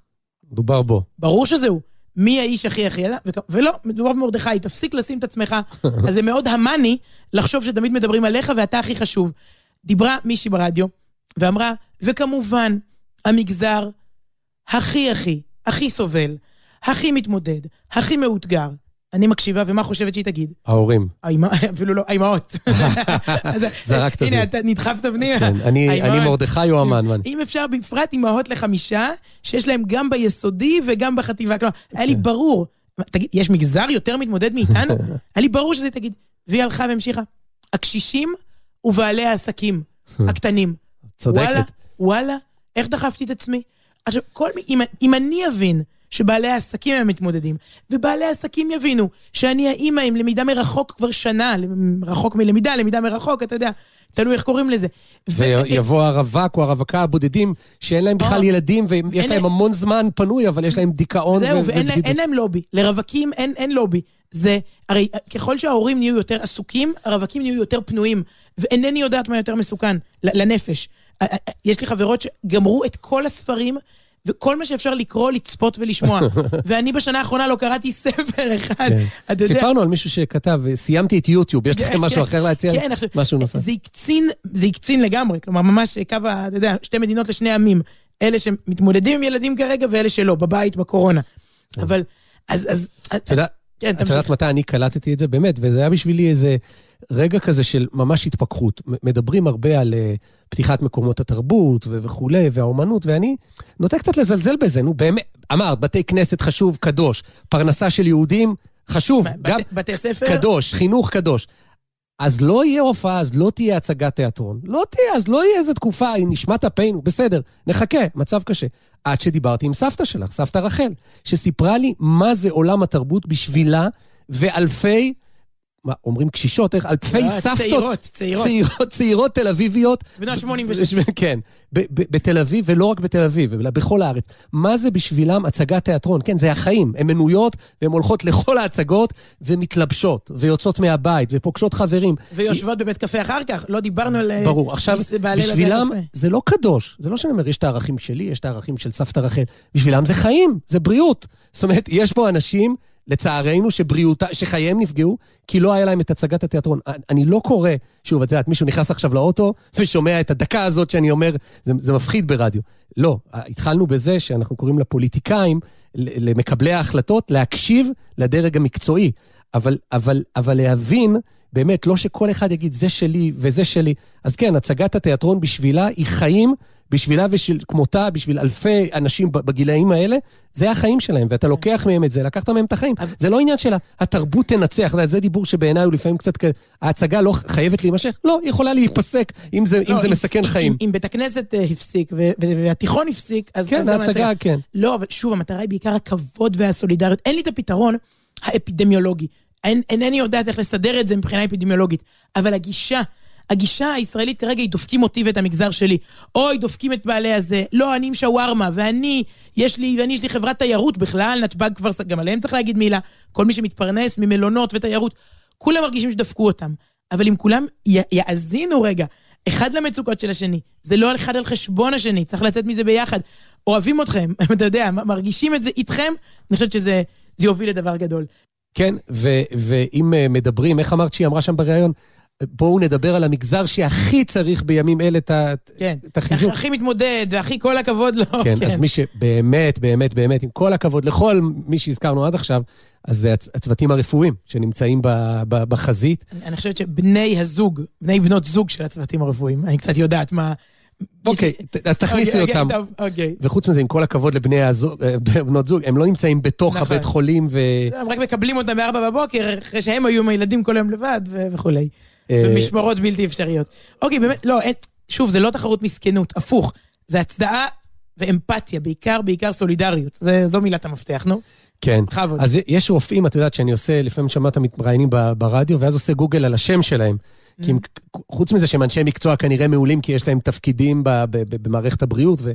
דובר בו.
ברור שזה הוא. מי האיש הכי הכי ידע? ולא, מדובר במרדכי, תפסיק לשים את עצמך. אז זה מאוד המאני לחשוב שתמיד מדברים עליך ואתה הכי חשוב. דיברה מישהי ברדיו ואמרה, וכמובן, המגזר הכי הכי, הכי סובל, הכי מתמודד, הכי מאותגר. אני מקשיבה, ומה חושבת שהיא תגיד?
ההורים.
אפילו לא, האימהות.
זרקת אותי.
הנה, אתה נדחפת פנימה.
כן, אני מרדכי או אני?
אם אפשר, בפרט אימהות לחמישה, שיש להם גם ביסודי וגם בחטיבה. כלומר, היה לי ברור, תגיד, יש מגזר יותר מתמודד מאיתנו? היה לי ברור שזה תגיד. והיא הלכה והמשיכה. הקשישים ובעלי העסקים הקטנים. וואלה,
צודקת.
וואלה, איך דחפתי את עצמי? עכשיו, כל מי, אם, אם אני אבין שבעלי העסקים הם מתמודדים, ובעלי העסקים יבינו שאני האימא עם למידה מרחוק כבר שנה, רחוק מלמידה, למידה מרחוק, אתה יודע, תלוי איך קוראים לזה.
ויבוא הרווק או הרווקה הבודדים, שאין להם בכלל. ילדים, ויש להם המון זמן פנוי, אבל יש להם דיכאון
זהו,
ו-
ואין להם,
ובדידות.
לובי. לרווקים אין, לובי. זה, הרי ככל שההורים נהיו יותר עסוקים, הרווקים נהיו יותר פנויים. ואינני יודעת מה יותר מסוכן לנפש. א- א- א- יש לי חברות שגמרו את כל הספרים, וכל מה שאפשר לקרוא, לצפות ולשמוע. ואני בשנה האחרונה לא קראתי ספר אחד.
כן.
אתה יודע,
סיפרנו על מישהו שכתב, סיימתי את יוטיוב, יש לכם משהו אחר להציע?
כן, עכשיו. זה הקצין, זה הקצין לגמרי, כלומר ממש קו, אתה יודע, שתי מדינות לשני עמים. אלה שמתמודדים עם ילדים כרגע ואלה שלא, בבית, בקורונה. אבל, אז, אז...
אתה יודע,
כן,
את
תמשיך.
יודעת מתי אני קלטתי את זה? באמת, וזה היה בשבילי איזה רגע כזה של ממש התפכחות. מדברים הרבה על אה, פתיחת מקומות התרבות ו- וכולי, והאומנות, ואני נוטה קצת לזלזל בזה, נו באמת. אמרת, בתי כנסת חשוב, קדוש. פרנסה של יהודים, חשוב. גם
בתי ספר?
קדוש, חינוך קדוש. אז לא יהיה הופעה, אז לא תהיה הצגת תיאטרון. לא תהיה, אז לא יהיה איזה תקופה, נשמת אפינו, בסדר, נחכה, מצב קשה. עד שדיברתי עם סבתא שלך, סבתא רחל, שסיפרה לי מה זה עולם התרבות בשבילה, ואלפי, מה, אומרים קשישות, איך? אלפי
לא,
סבתות.
צעירות, צעירות.
צעירות, צעירות תל אביביות.
בנות 86.
כן, בתל אביב, ולא רק בתל אביב, אלא בכל הארץ. מה זה בשבילם הצגת תיאטרון? כן, זה החיים. הן מנויות, והן הולכות לכל ההצגות, ומתלבשות, ויוצאות מהבית, ופוגשות חברים.
ויושבות בבית קפה אחר כך, לא דיברנו על... אה,
ברור. עכשיו, בשבילם. זה לא קדוש. זה לא שאני אומר, יש את הערכים שלי, יש את הערכים של סבתא רחל. בשבילם זה חיים, זה בריאות. זאת אומרת, יש פה אנשים, לצערנו, שבריאותה, שחייהם נפגעו, כי לא היה להם את הצגת התיאטרון. אני לא קורא, שוב, את יודעת, מישהו נכנס עכשיו לאוטו, ושומע את הדקה הזאת שאני אומר, זה, זה מפחיד ברדיו. לא, התחלנו בזה שאנחנו קוראים לפוליטיקאים, למקבלי ההחלטות, להקשיב לדרג המקצועי. אבל, אבל, אבל להבין, באמת, לא שכל אחד יגיד, זה שלי וזה שלי. אז כן, הצגת התיאטרון בשבילה היא חיים, בשבילה ושל כמותה, בשביל אלפי אנשים בגילאים האלה, זה החיים שלהם, ואתה לוקח מהם את זה, לקחת מהם את החיים.
אבל-
זה לא עניין של התרבות תנצח, זה דיבור שבעיניי הוא לפעמים קצת כ... ההצגה לא חייבת להימשך, לא, היא יכולה להיפסק, אם זה, אם
לא,
זה מסכן חיים.
אם, אם בית הכנסת אה, הפסיק והתיכון הפסיק, אז...
כן, ההצגה, כן.
לא, אבל שוב, המטרה היא בעיקר הכבוד והסולידריות. אין לי את הפתרון האפידמיולוגי. אינני יודעת איך לסדר את זה מבחינה אפידמיולוגית, אבל הגישה, הגישה הישראלית כרגע היא דופקים אותי ואת המגזר שלי. אוי, דופקים את בעלי הזה. לא, אני עם שווארמה, ואני, יש לי, ואני, יש לי חברת תיירות בכלל, נתב"ג כבר, גם עליהם צריך להגיד מילה. כל מי שמתפרנס ממלונות ותיירות, כולם מרגישים שדפקו אותם. אבל אם כולם י- יאזינו רגע, אחד למצוקות של השני, זה לא אחד על חשבון השני, צריך לצאת מזה ביחד. אוהבים אתכם, אתה יודע, מרגישים את זה איתכם, אני חושבת שזה זה יוביל לדבר גדול.
כן, ו- ואם אה, מדברים, איך אמרת שהיא אמרה שם בריאיון? בואו נדבר על המגזר שהכי צריך בימים אלה את
כן.
את החיזוק.
הכי מתמודד, והכי כל הכבוד לו.
כן, אז מי שבאמת, באמת, באמת, עם כל הכבוד לכל מי שהזכרנו עד עכשיו, אז זה הצ- הצוותים הרפואיים שנמצאים ב- ב- בחזית.
אני- אני חושבת שבני הזוג, בני בנות זוג של הצוותים הרפואיים, אני קצת יודעת מה,
אוקיי, ת- אז תכניסי
אוקיי,
אותם.
טוב, אוקיי.
וחוץ מזה, עם כל הכבוד לבני הזוג, אה, בנות זוג, הם לא נמצאים בתוך
נכון.
הבית חולים ו...
הם רק מקבלים אותם בארבע בבוקר, אחרי שהם היו עם הילדים כל היום לבד ו- וכולי.
אה,
במשמרות בלתי אפשריות. אוקיי, באמת, לא, אין, שוב, זה לא תחרות מסכנות, הפוך. זה הצדעה ואמפתיה, בעיקר, בעיקר סולידריות. זה, זו מילת המפתח, נו.
כן.
בכבוד.
אז יש רופאים, את יודעת, שאני עושה, לפעמים שמעת מתראיינים ברדיו, ואז עושה גוגל על השם שלהם. כי הם, חוץ מזה שהם אנשי מקצוע כנראה מעולים, כי יש להם תפקידים ב- ב- ב- במערכת הבריאות, ו,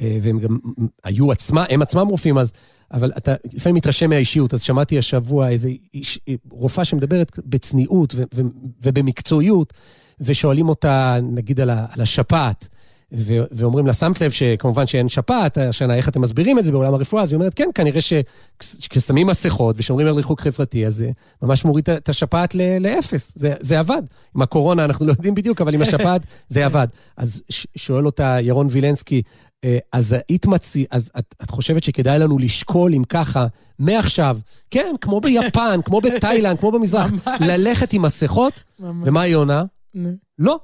אה, והם גם היו עצמם, הם עצמם רופאים אז, אבל אתה לפעמים מתרשם מהאישיות. אז שמעתי השבוע איזה איש, רופאה שמדברת בצניעות ו, ו, ובמקצועיות, ושואלים אותה, נגיד, על, ה, על השפעת. ו- ואומרים לה, שמת לב שכמובן שאין שפעת השנה, איך אתם מסבירים את זה בעולם הרפואה? אז היא אומרת, כן, כנראה שכששמים מסכות ושומרים על ריחוק חברתי, אז זה ממש מוריד את השפעת ל- לאפס. זה, זה עבד. עם הקורונה אנחנו לא יודעים בדיוק, אבל עם השפעת זה עבד. אז ש- שואל אותה ירון וילנסקי, אה, אז היית מציע, אז את, את חושבת שכדאי לנו לשקול, אם ככה, מעכשיו, כן, כמו ביפן, כמו בתאילנד, כמו במזרח,
ממש.
ללכת עם מסכות?
ממש.
ומה היא עונה?
נו.
לא,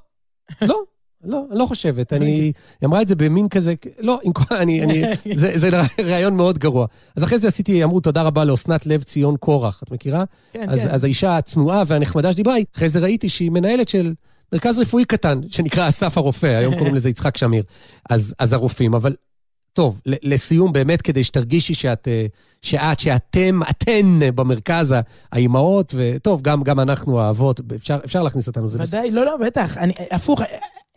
לא, לא, לא חושבת. אני, היא אמרה את זה במין כזה, לא, עם כל, אני, אני, זה, זה רעיון מאוד גרוע. אז אחרי זה עשיתי, אמרו תודה רבה לאסנת לב ציון קורח, את מכירה?
כן,
אז,
כן.
אז האישה הצנועה והנחמדה שדיברה, אחרי זה ראיתי שהיא מנהלת של מרכז רפואי קטן, שנקרא אסף הרופא, היום קוראים לזה יצחק שמיר. אז, אז הרופאים, אבל טוב, לסיום, באמת, כדי שתרגישי שאת, אה, שאת, שאתם, אתן במרכז, האימהות, וטוב, גם, גם אנחנו האבות, אפשר, אפשר להכניס אותנו, זה בסדר.
ודאי, לא, לא, בטח. אני, הפוך,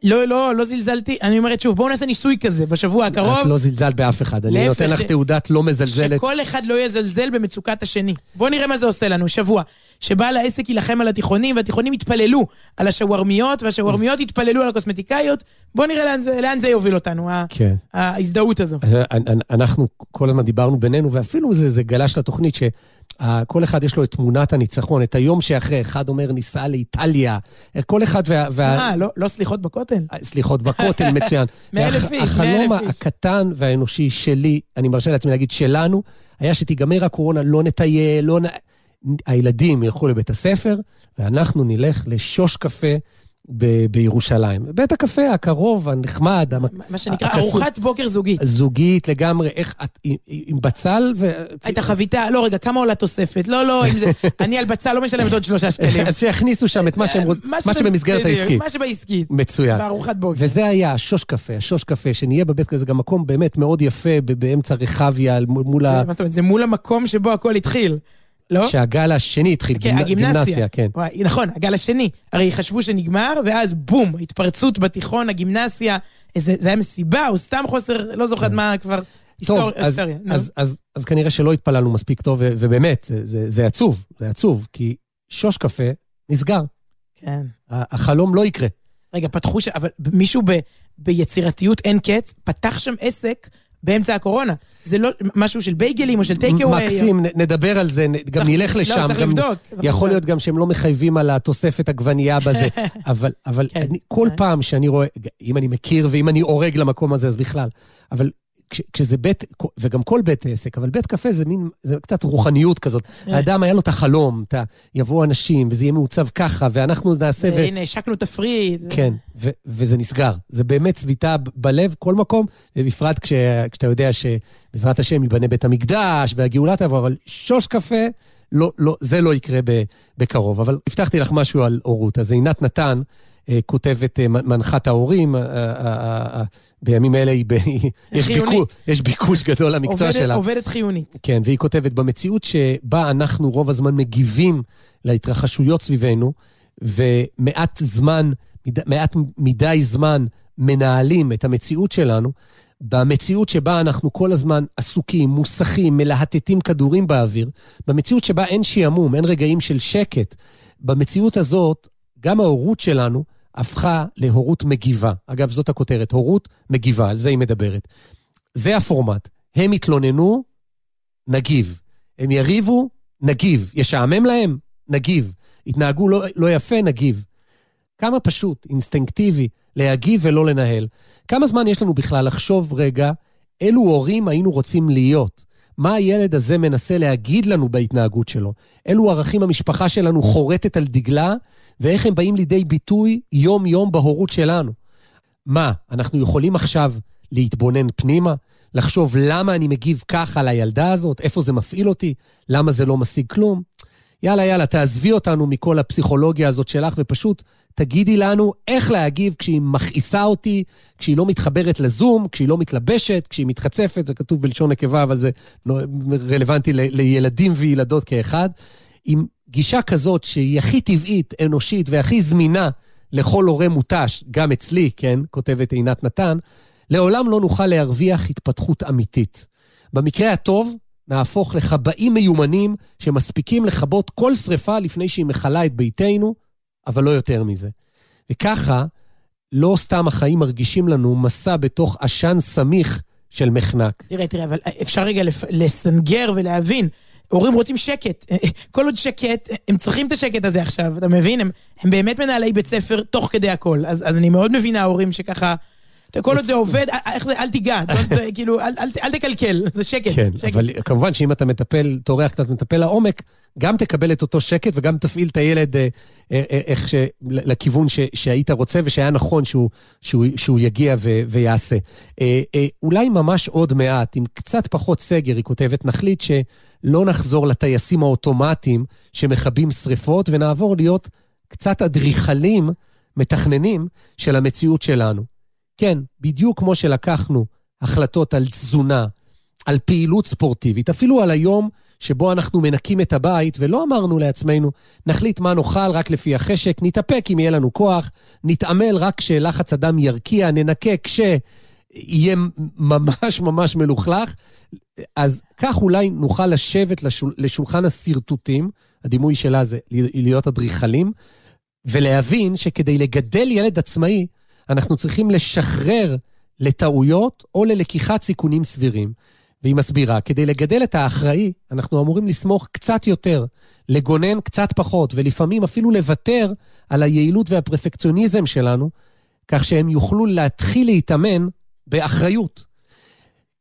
לא, לא, לא זלזלתי. אני אומרת שוב, בואו נעשה ניסוי כזה בשבוע הקרוב.
את לא זלזלת באף אחד, אני נותן לך
ש-
תעודת לא מזלזלת.
שכל אחד לא יזלזל במצוקת השני. בואו נראה מה זה עושה לנו, שבוע. שבעל העסק יילחם על התיכונים, והתיכונים יתפללו על השווארמיות, והשווארמיות יתפללו על הקוסמטיקאיות. בואו נראה לאן זה, לאן זה יוביל אותנו,
כן.
ההזדהות הזו.
אנ- אנחנו כל הזמן דיברנו בינינו, ואפילו זה, זה גלש לתוכנית שכל אחד יש לו את תמונת הניצחון, את היום שאחרי, אחד אומר ניסע לאיטליה, כל אחד וה... וה...
אה, לא, לא סליחות בכותל?
סליחות בכותל, מצוין.
מאה אלף איש,
החלום. הקטן והאנושי שלי, אני מרשה לעצמי להגיד שלנו, היה שתיגמר הקורונה, לא נטייל, לא נ... הילדים ילכו לבית הספר, ואנחנו נלך לשוש קפה ב- בירושלים. בית הקפה הקרוב, הנחמד, המק...
מה שנקרא
הקסום.
ארוחת בוקר זוגית.
זוגית לגמרי, איך את, עם, עם בצל ו...
הייתה חביתה, לא רגע, כמה עולה תוספת? לא, לא, אם זה... אני על בצל לא משלמת עוד שלושה שקלים.
אז שיכניסו שם את מה שהם רוצים, מה שבמסגרת העסקית.
מה שבעסקית.
מצוין.
בארוחת בוקר.
וזה היה השוש קפה, השוש קפה, שנהיה בבית כזה, גם מקום באמת מאוד יפה באמצע רחביה, מול ה...
מה זאת אומרת, זה מול המקום שבו הכל התחיל, לא?
שהגל השני התחיל,
כן,
גימנ-
הגימנסיה.
כן.
וואי, נכון, הגל השני. הרי חשבו שנגמר, ואז בום, התפרצות בתיכון, הגימנסיה. זה זה היה מסיבה, או סתם חוסר, לא זוכרת מה כבר...
כן. טוב, אז.
נו.
אז, אז, אז כנראה שלא התפללנו מספיק טוב, ו- ובאמת, זה, זה, זה עצוב, זה עצוב, כי שוש קפה נסגר,
כן.
החלום לא יקרה.
רגע, פתחו ש... אבל מישהו ב... ביצירתיות אין קץ, פתח שם עסק באמצע הקורונה. זה לא משהו של בייגלים או של טייק אווי.
מקסים, נ- נדבר על זה, נ- גם
צריך-
נלך
לא,
לשם.
צריך
גם
לבדוק, צריך
יכול
לבדוק.
להיות גם שהם לא מחייבים על התוספת עגבנייה בזה, אבל, אבל
כן,
אני, כל
כן.
פעם שאני רואה, אם אני מכיר ואם אני אורג למקום הזה, אז בכלל. אבל כש, כשזה בית, וגם כל בית עסק, אבל בית קפה זה מין, זה קצת רוחניות כזאת.
כן.
האדם היה לו את החלום, את ה- יבואו אנשים, וזה יהיה מעוצב ככה, ואנחנו נעשה...
והנה, השקנו תפריט.
כן, ו- וזה נסגר. זה באמת צביטה בלב, כל מקום, ובפרט כש- כשאתה יודע שבעזרת השם ייבנה בית המקדש והגאולה תבוא, אבל שוש קפה, לא, לא, זה לא יקרה ב- בקרוב. אבל הבטחתי לך משהו על הורות. אז עינת נתן, אה, כותבת אה, מנחת ההורים, אה, אה, אה, אה, בימים אלה היא ב- יש. ביקוש, יש ביקוש גדול למקצוע
עובדת-
שלה.
עובדת חיונית.
כן, והיא כותבת, במציאות שבה אנחנו רוב הזמן מגיבים להתרחשויות סביבנו, ומעט זמן, מד, מעט מדי זמן מנהלים את המציאות שלנו, במציאות שבה אנחנו כל הזמן עסוקים, מוסכים, מלהטטים כדורים באוויר, במציאות שבה אין שעמום, אין רגעים של שקט, במציאות הזאת, גם ההורות שלנו הפכה להורות מגיבה. אגב, זאת הכותרת, הורות מגיבה, על זה היא מדברת. זה הפורמט. הם יתלוננו, נגיב. הם יריבו, נגיב. ישעמם להם, נגיב. יתנהגו לא, לא יפה, נגיב. כמה פשוט, אינסטינקטיבי, להגיב ולא לנהל. כמה זמן יש לנו בכלל לחשוב רגע אילו הורים היינו רוצים להיות? מה הילד הזה מנסה להגיד לנו בהתנהגות שלו? אילו ערכים המשפחה שלנו חורטת על דגלה, ואיך הם באים לידי ביטוי יום-יום בהורות שלנו? מה, אנחנו יכולים עכשיו להתבונן פנימה? לחשוב למה אני מגיב ככה לילדה הזאת? איפה זה מפעיל אותי? למה זה לא משיג כלום? יאללה, יאללה, תעזבי אותנו מכל הפסיכולוגיה הזאת שלך, ופשוט תגידי לנו איך להגיב כשהיא מכעיסה אותי, כשהיא לא מתחברת לזום, כשהיא לא מתלבשת, כשהיא מתחצפת, זה כתוב בלשון נקבה, אבל זה רלוונטי ל- לילדים וילדות כאחד. עם גישה כזאת שהיא הכי טבעית, אנושית והכי זמינה לכל הורה מותש, גם אצלי, כן, כותבת עינת נתן, לעולם לא נוכל להרוויח התפתחות אמיתית. במקרה הטוב, נהפוך לחבאים מיומנים שמספיקים לכבות כל שרפה לפני שהיא מכלה את ביתנו, אבל לא יותר מזה. וככה, לא סתם החיים מרגישים לנו מסע בתוך עשן סמיך של מחנק.
תראה, תראה, אבל אפשר רגע. לסנגר ולהבין. הורים רוצים שקט. כל עוד שקט, הם צריכים את השקט הזה עכשיו, אתה מבין? הם, הם באמת מנהלי בית ספר תוך כדי הכל. אז, אז אני מאוד מבינה הורים שככה... כל עוד זה עובד, איך זה, אל תיגע, כאילו, אל תקלקל, זה שקט.
כן, אבל כמובן שאם אתה מטפל, טורח קצת מטפל לעומק, גם תקבל את אותו שקט וגם תפעיל את הילד אה, אה, אה, איך ש... לכיוון ש... שהיית רוצה ושהיה נכון שהוא, שהוא, שהוא יגיע ו... ויעשה. אולי ממש עוד מעט, עם קצת פחות סגר, היא כותבת, נחליט שלא נחזור לטייסים האוטומטיים שמכבים שריפות, ונעבור להיות קצת אדריכלים, מתכננים, של המציאות שלנו. כן, בדיוק כמו שלקחנו החלטות על תזונה, על פעילות ספורטיבית, אפילו על היום שבו אנחנו מנקים את הבית, ולא אמרנו לעצמנו, נחליט מה נאכל רק לפי החשק, נתאפק אם יהיה לנו כוח, נתעמל רק כשלחץ הדם ירקיע, ננקה כשיהיה ממש ממש מלוכלך. אז כך אולי נוכל לשבת לשול, לשולחן השרטוטים, הדימוי שלה זה להיות אדריכלים, ולהבין שכדי לגדל ילד עצמאי, אנחנו צריכים לשחרר לטעויות או ללקיחת סיכונים סבירים. והיא מסבירה, כדי לגדל את האחראי, אנחנו אמורים לסמוך קצת יותר, לגונן קצת פחות, ולפעמים אפילו לוותר על היעילות והפרפקציוניזם שלנו, כך שהם יוכלו להתחיל להתאמן באחריות.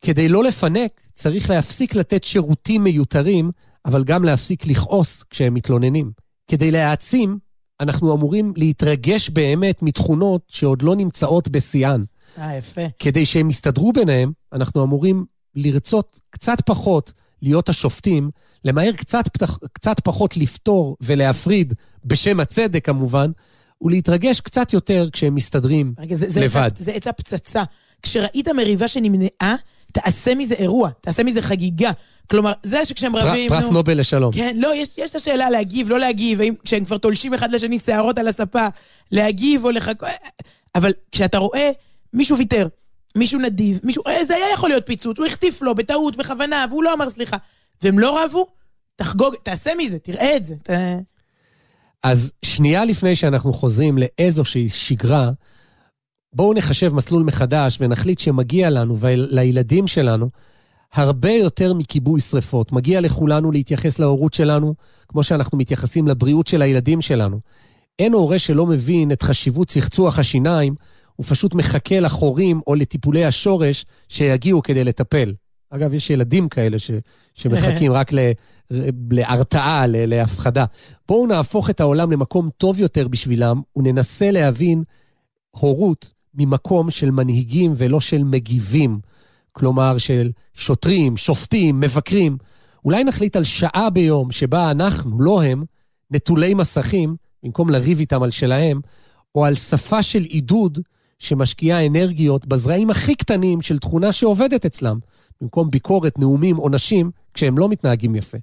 כדי לא לפנק, צריך להפסיק לתת שירותים מיותרים, אבל גם להפסיק לכעוס כשהם מתלוננים. כדי להעצים, אנחנו אמורים להתרגש באמת מתכונות שעוד לא נמצאות בשיאן.
אה, יפה.
כדי שהם יסתדרו ביניהם, אנחנו אמורים לרצות קצת פחות להיות השופטים, למהר קצת, קצת פחות לפתור ולהפריד, בשם הצדק כמובן, ולהתרגש קצת יותר כשהם מסתדרים רגע, זה, לבד.
זה עצה פצצה. כשראית מריבה שנמנעה, תעשה מזה אירוע, תעשה מזה חגיגה. כלומר, זה שכשהם רבים...
פרס נו, נובל לשלום.
כן, לא, יש, יש את השאלה להגיב, לא להגיב, האם כשהם כבר תולשים אחד לשני שערות על הספה, להגיב או לחכות... אבל כשאתה רואה, מישהו ויתר, מישהו נדיב, מישהו... אה, זה היה יכול להיות פיצוץ, הוא החטיף לו בטעות, בכוונה, והוא לא אמר סליחה. והם לא רבו, תחגוג, תעשה מזה, תראה את זה. ת...
אז שנייה לפני שאנחנו חוזרים לאיזושהי שגרה, בואו נחשב מסלול מחדש ונחליט שמגיע לנו ולילדים שלנו הרבה יותר מכיבוי שרפות. מגיע לכולנו להתייחס להורות שלנו כמו שאנחנו מתייחסים לבריאות של הילדים שלנו. אין הורה שלא מבין את חשיבות צחצוח השיניים, הוא פשוט מחכה לחורים או לטיפולי השורש שיגיעו כדי לטפל. אגב, יש ילדים כאלה ש, שמחכים רק ל, להרתעה, ל, להפחדה. בואו נהפוך את העולם למקום טוב יותר בשבילם וננסה להבין הורות ממקום של מנהיגים ולא של מגיבים. כלומר של שוטרים, שופטים, מבקרים. אולי נחליט על שעה ביום שבה אנחנו, לא הם, נטולי מסכים, במקום לריב איתם על שלהם, או על שפה של עידוד שמשקיעה אנרגיות בזרעים הכי קטנים של תכונה שעובדת אצלם, במקום ביקורת, נאומים, עונשים, כשהם לא מתנהגים יפה.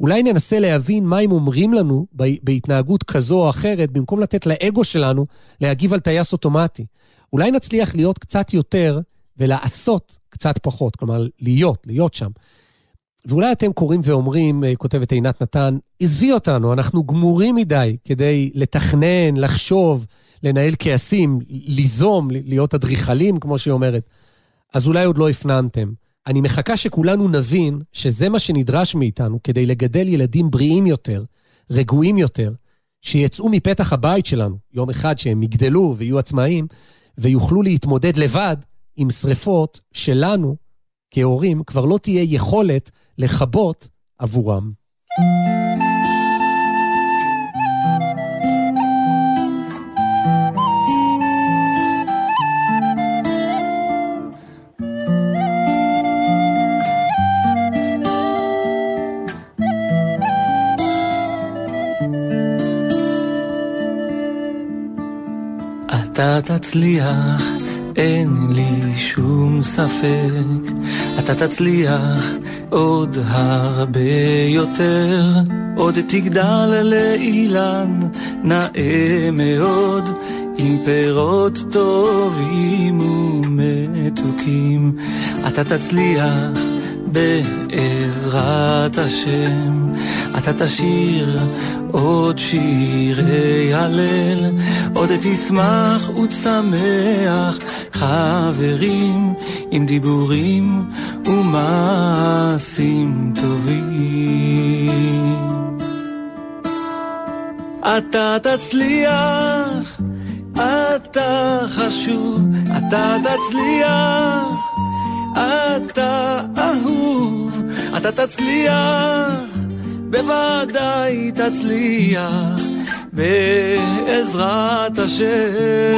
אולי ננסה להבין מה הם אומרים לנו בהתנהגות כזו או אחרת, במקום לתת לאגו שלנו להגיב על טייס אוטומטי. אולי נצליח להיות קצת יותר ולעשות קצת פחות, כלומר, להיות, להיות שם. ואולי אתם קוראים ואומרים, אה, כותבת עינת נתן, עזבי אותנו, אנחנו גמורים מדי כדי לתכנן, לחשוב, לנהל כעסים, ליזום, להיות אדריכלים, כמו שהיא אומרת. אז אולי עוד לא הפנמתם. אני מחכה שכולנו נבין שזה מה שנדרש מאיתנו כדי לגדל ילדים בריאים יותר, רגועים יותר, שיצאו מפתח הבית שלנו, יום אחד שהם יגדלו ויהיו עצמאיים, ויוכלו להתמודד לבד עם שריפות שלנו, כהורים, כבר לא תהיה יכולת לכבות עבורם.
תצליח, אין לי שום ספק. אתה תצליח עוד הרבה יותר, עוד תגדל לאילן נאה מאוד, עם פירות טובים ומתוקים. אתה תצליח בעזרת השם, אתה תשיר עוד שירי הלל, עוד תשמח ותשמח חברים עם דיבורים ומעשים טובים. אתה תצליח, אתה חשוב, אתה תצליח. אתה אהוב, אתה תצליח, בוודאי תצליח, בעזרת השם.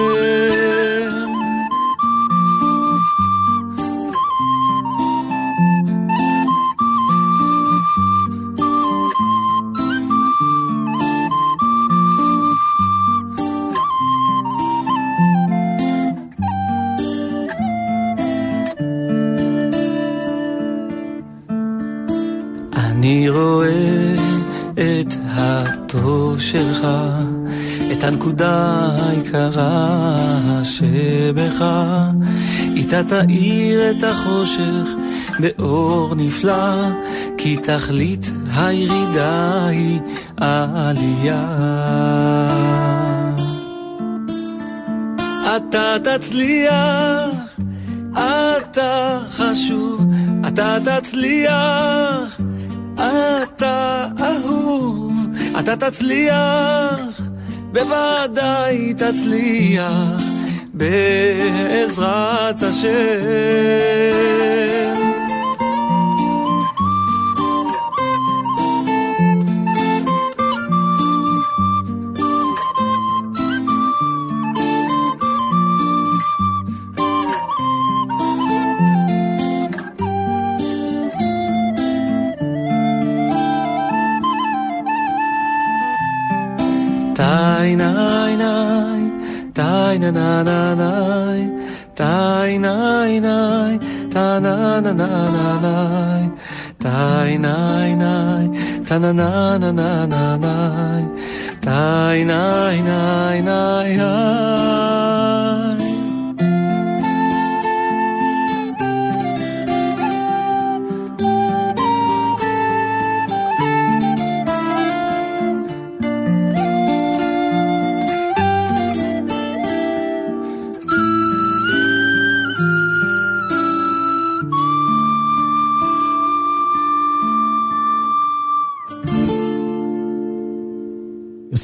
את הנקודה היקרה שבך. איתה תאיר את החושך באור נפלא, כי תכלית הירידה היא עלייה. אתה תצליח, אתה חשוב, אתה תצליח. אתה אהוב, אתה תצליח, בוודאי תצליח, בעזרת השם. いなななない。たいないない。たななななない。たいないない。たなななななない。たいないないないない。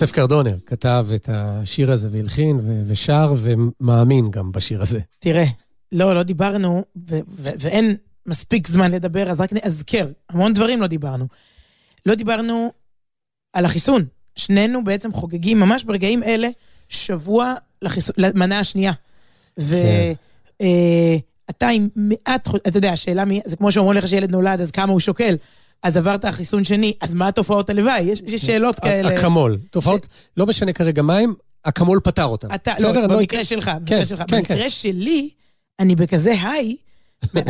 יוסף קרדונר כתב את השיר הזה והלחין ושר ומאמין גם בשיר הזה.
תראה, לא, לא דיברנו, ואין מספיק זמן לדבר, אז רק נאזכר, המון דברים לא דיברנו. לא דיברנו על החיסון. שנינו בעצם חוגגים ממש ברגעים אלה שבוע לחיסון, למנה השנייה. ואתה
כן.
עם מעט, אתה יודע, השאלה מי, זה כמו שאומרים לך שילד נולד, אז כמה הוא שוקל. אז עברת חיסון שני, אז מה התופעות הלוואי? יש, יש שאלות כאלה.
אקמול. תופעות, לא משנה כרגע מה הם, אקמול פתר אותם.
אתה, לא,
אני
במקרה
אקרא-
שלך,
כן,
במקרה שלך.
כן,
במקרה
כן.
שלי, אני בכזה היי,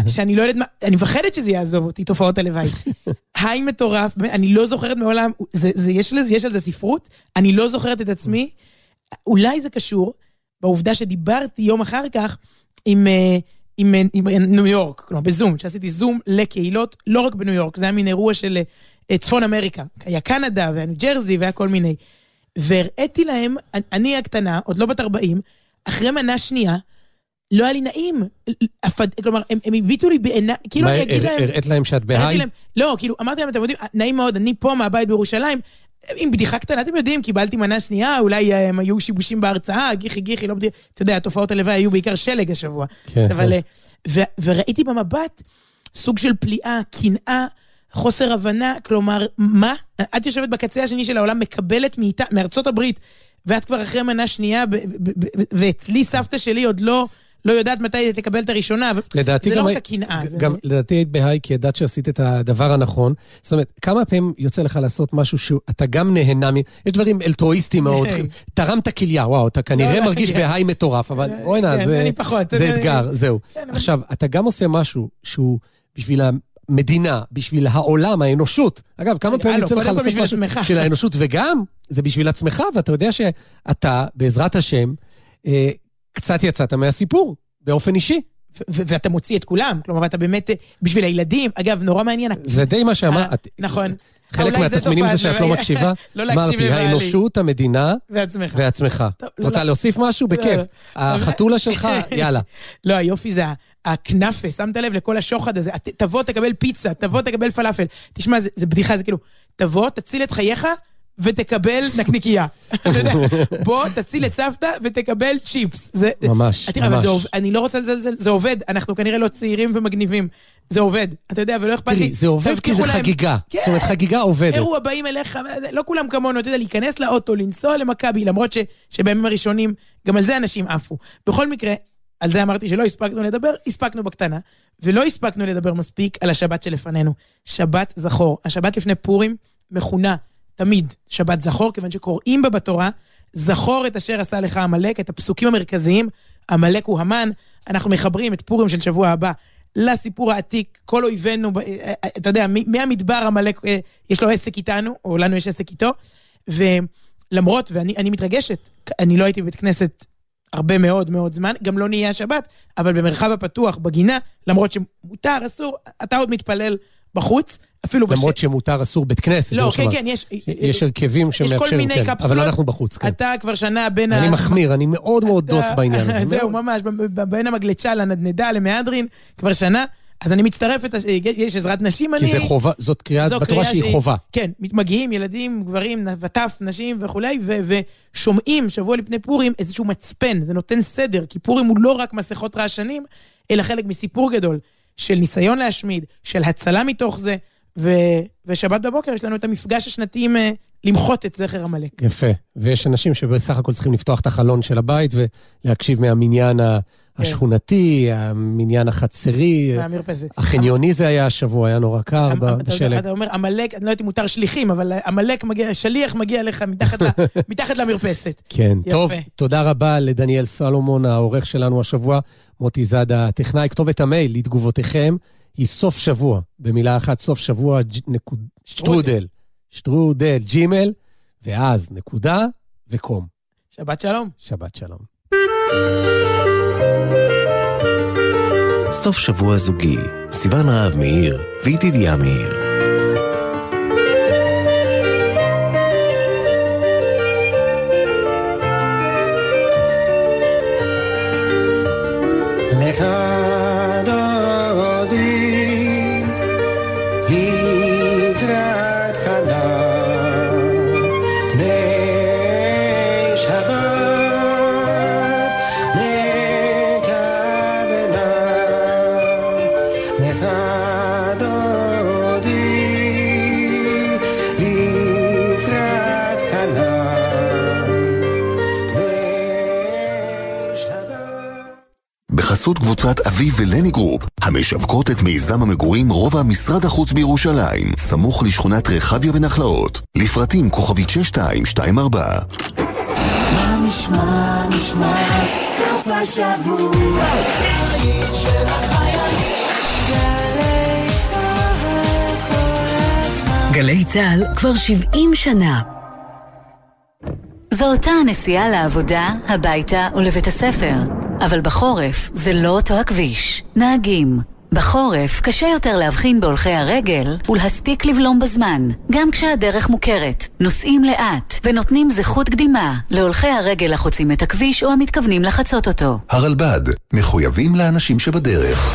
שאני לא יודעת מה, אני מפחדת שזה יעזוב אותי, תופעות הלוואי. היי מטורף, אני לא זוכרת מעולם, זה, זה, יש, לזה, יש על זה ספרות, אני לא זוכרת את עצמי. אולי זה קשור בעובדה שדיברתי יום אחר כך עם, אה, עם, אה, עם, עם ניו יורק, כלומר בזום, שעשיתי זום לקהילות, לא רק בניו יורק, זה היה מין אירוע של אה, צפון אמריקה. היה קנדה והיה ניו ג'רזי והיה כל מיני. והראיתי להם, אני הקטנה, עוד לא בת 40, אחרי מנה שנייה, לא היה לי נעים. כלומר, הם, הם הביטו לי בעיניי, כאילו
מה,
אני אגיד
הר-
להם...
הראית להם שאת בהיי?
להם, לא, כאילו, אמרתי להם, אתם יודעים, נעים מאוד, אני פה מהבית בירושלים, עם בדיחה קטנה, אתם יודעים, קיבלתי מנה שנייה, אולי אה, הם היו שיבושים בהרצאה, גיחי גיחי, לא בדיוק, אתה יודע, התופעות הלוואי היו בעיקר שלג השבוע.
כן,
אבל,
כן.
אה, ו- וראיתי במבט סוג של פליאה, קנאה, חוסר הבנה, כלומר, מה? את יושבת בקצה השני של העולם, מקבלת מאיתה, מארצות הברית, ואת כבר אחרי מנה שנייה, ואצלי סבתא שלי עוד לא, לא יודעת מתי תקבל את הראשונה.
לדעתי
זה
גם...
לא רק הקנאה. זה-
גם לדעתי היית בהיי כי ידעת שעשית את הדבר הנכון. זאת אומרת, כמה פעמים יוצא לך לעשות משהו שאתה גם נהנה מ... יש דברים אלטרואיסטיים מאוד. תרמת כליה, וואו, אתה כנראה
לא,
מרגיש
כן.
בהיי מטורף, אבל בוא'נה,
כן,
זה. זה
זה-
אתגר, זהו.
כן,
עכשיו, אתה גם עושה משהו שהוא בשביל המדינה, בשביל העולם, האנושות. אגב, כמה
נראה
פעמים יוצא לך לעשות משהו. בשביל האנושות, וגם, זה בשביל עצמך, ואתה יודע שאתה, בעזרת השם, אה, קצת יצאת מהסיפור, באופן אישי.
ואתה מוציא את כולם, כלומר, ואתה באמת, אה, בשביל הילדים, אגב, נורא מעניין.
זה די מה שאמרת.
נכון.
חלק מהתסמינים זה שאת לא מקשיבה.
לא להקשיב
אמרתי,
לבעלי.
האנושות, המדינה
ועצמך.
ועצמך. את
לא,
רוצה
לא.
להוסיף משהו? בכיף.
לא.
החתולה שלך, יאללה.
לא, היופי זה הכנאפה, שמת לב לכל השוחד הזה, תבוא, תקבל פיצה, תבוא, תקבל פלאפל. תשמע, זה בדיחה, זה כאילו, תבוא, תציל את חייך ותקבל נקניקייה. אתה יודע, בוא, תציל את סבתא ותקבל צ'יפס. זה,
ממש,
תראה, אבל
ממש.
זה, עובד- אני לא רוצה לזלזל, זה עובד, אנחנו כנראה לא צעירים ומגניבים. זה עובד, אתה יודע, ולא אכפת לי.
תראי, זה עובד כי זה
להם-
חגיגה.
כן.
זאת אומרת, חגיגה עובדת.
אירוע באים אליך, לא כולם כמונו, אתה יודע, להיכנס לאוטו, לנסוע למכבי, למרות ש, שבימים הראשונים, גם על זה אנשים עפו. בכל מקרה, על זה אמרתי שלא הספקנו לדבר, הספקנו בקטנה, ולא הספקנו לדבר מספיק על השבת שלפנינו. שבת זכור. השבת לפני פורים מכונה תמיד שבת זכור, כיוון שקוראים בה בתורה, זכור את אשר עשה לך עמלק, את הפסוקים המרכזיים, עמלק הוא המן, אנחנו מחברים את פורים של שבוע הבא לסיפור העתיק, כל אויבינו, אה, אה, אתה יודע, מהמדבר עמלק, אה, יש לו עסק איתנו, או לנו יש עסק איתו, ולמרות, ואני אני מתרגשת, אני לא הייתי בבית כנסת הרבה מאוד מאוד זמן, גם לא נהיה השבת, אבל במרחב הפתוח, בגינה, למרות שמותר, אסור, אתה עוד מתפלל בחוץ, אפילו בש...
למרות שמותר אסור בית כנסת.
לא, כן. כן, יש...
יש הרכבים
יש כל
שמאפשרים,
מיני
כן.
קפסולות.
אבל אנחנו בחוץ, כן.
אתה כבר שנה בין
אני
ה...
מחמיר, אני מאוד מאוד דוס בעניין הזה.
זהו. ממש, בין המגלצ'ה לנדנדה למהדרין, כבר שנה. אז אני מצטרפת, יש עזרת נשים, אני...
כי זה חובה, זאת קריאה בתורה שהיא חובה.
כן, מגיעים ילדים, גברים, וטף, נשים וכולי, ו- ושומעים שבוע לפני פורים איזשהו מצפן, זה נותן סדר, כי פורים הוא לא רק מסכות רעשנים, אלא חלק מסיפור גדול של ניסיון להשמיד, של הצלה מתוך זה, ו- ושבת בבוקר יש לנו את המפגש השנתי עם אה, למחות את זכר עמלק.
יפה. ויש אנשים שבסך הכל צריכים לפתוח את החלון של הבית ולהקשיב מהמניין ה- השכונתי, המניין החצרי. החניוני זה היה השבוע, היה נורא קר בשלג.
אתה אומר, עמלק, אני לא יודעת אם מותר שליחים, אבל עמלק מגיע, שליח מגיע לך מתחת למרפסת.
כן. טוב, תודה רבה לדניאל סלומון, העורך שלנו השבוע, מוטי זאדה הטכנאי. כתובת המייל לתגובותיכם היא סוף שבוע, במילה אחת, סוף שבוע, שטרודל, שטרודל, ג'ימל, ואז נקודה וקום.
שבת שלום.
שבת שלום.
סוף שבוע זוגי, סיון רהב מאיר וידידיה מאיר.
בחסות קבוצת אביב ולני גרופ, המשווקות את מיזם המגורים רובע משרד החוץ בירושלים, סמוך לשכונת רחביה ונחלאות. לפרטים כוכבית 6224.
גלי צה"ל כבר 70 שנה.
זו אותה הנסיעה לעבודה, הביתה ולבית הספר. אבל בחורף זה לא אותו הכביש. נהגים. בחורף קשה יותר להבחין בהולכי הרגל ולהספיק לבלום בזמן, גם כשהדרך מוכרת. נוסעים לאט ונותנים זכות קדימה להולכי הרגל החוצים את הכביש או המתכוונים לחצות אותו.
הרלב"ד, מחויבים לאנשים שבדרך.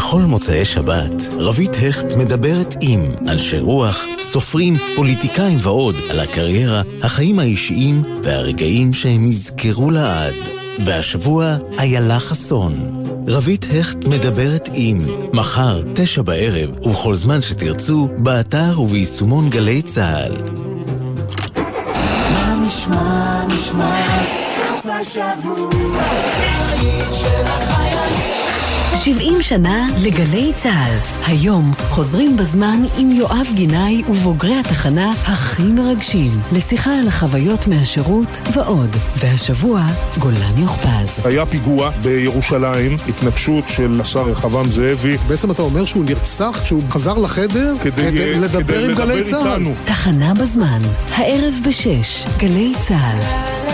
בכל מוצאי שבת, רבית הכט מדברת עם אנשי רוח, סופרים, פוליטיקאים ועוד על הקריירה, החיים האישיים והרגעים שהם יזכרו לעד. והשבוע, איילה חסון. רבית הכט מדברת עם מחר, תשע בערב, ובכל זמן שתרצו, באתר וביישומון גלי צה"ל.
נשמע סוף השבוע
70 שנה לגלי צה"ל. היום חוזרים בזמן עם יואב גינאי ובוגרי התחנה הכי מרגשים, לשיחה על החוויות מהשירות ועוד. והשבוע, גולן יוכפז.
היה פיגוע בירושלים, התנגשות של השר רחבעם זאבי.
בעצם אתה אומר שהוא נרצח כשהוא חזר לחדר כדי, כדי לדבר כדי עם גלי צה"ל.
תחנה בזמן, הערב בשש, גלי צה"ל.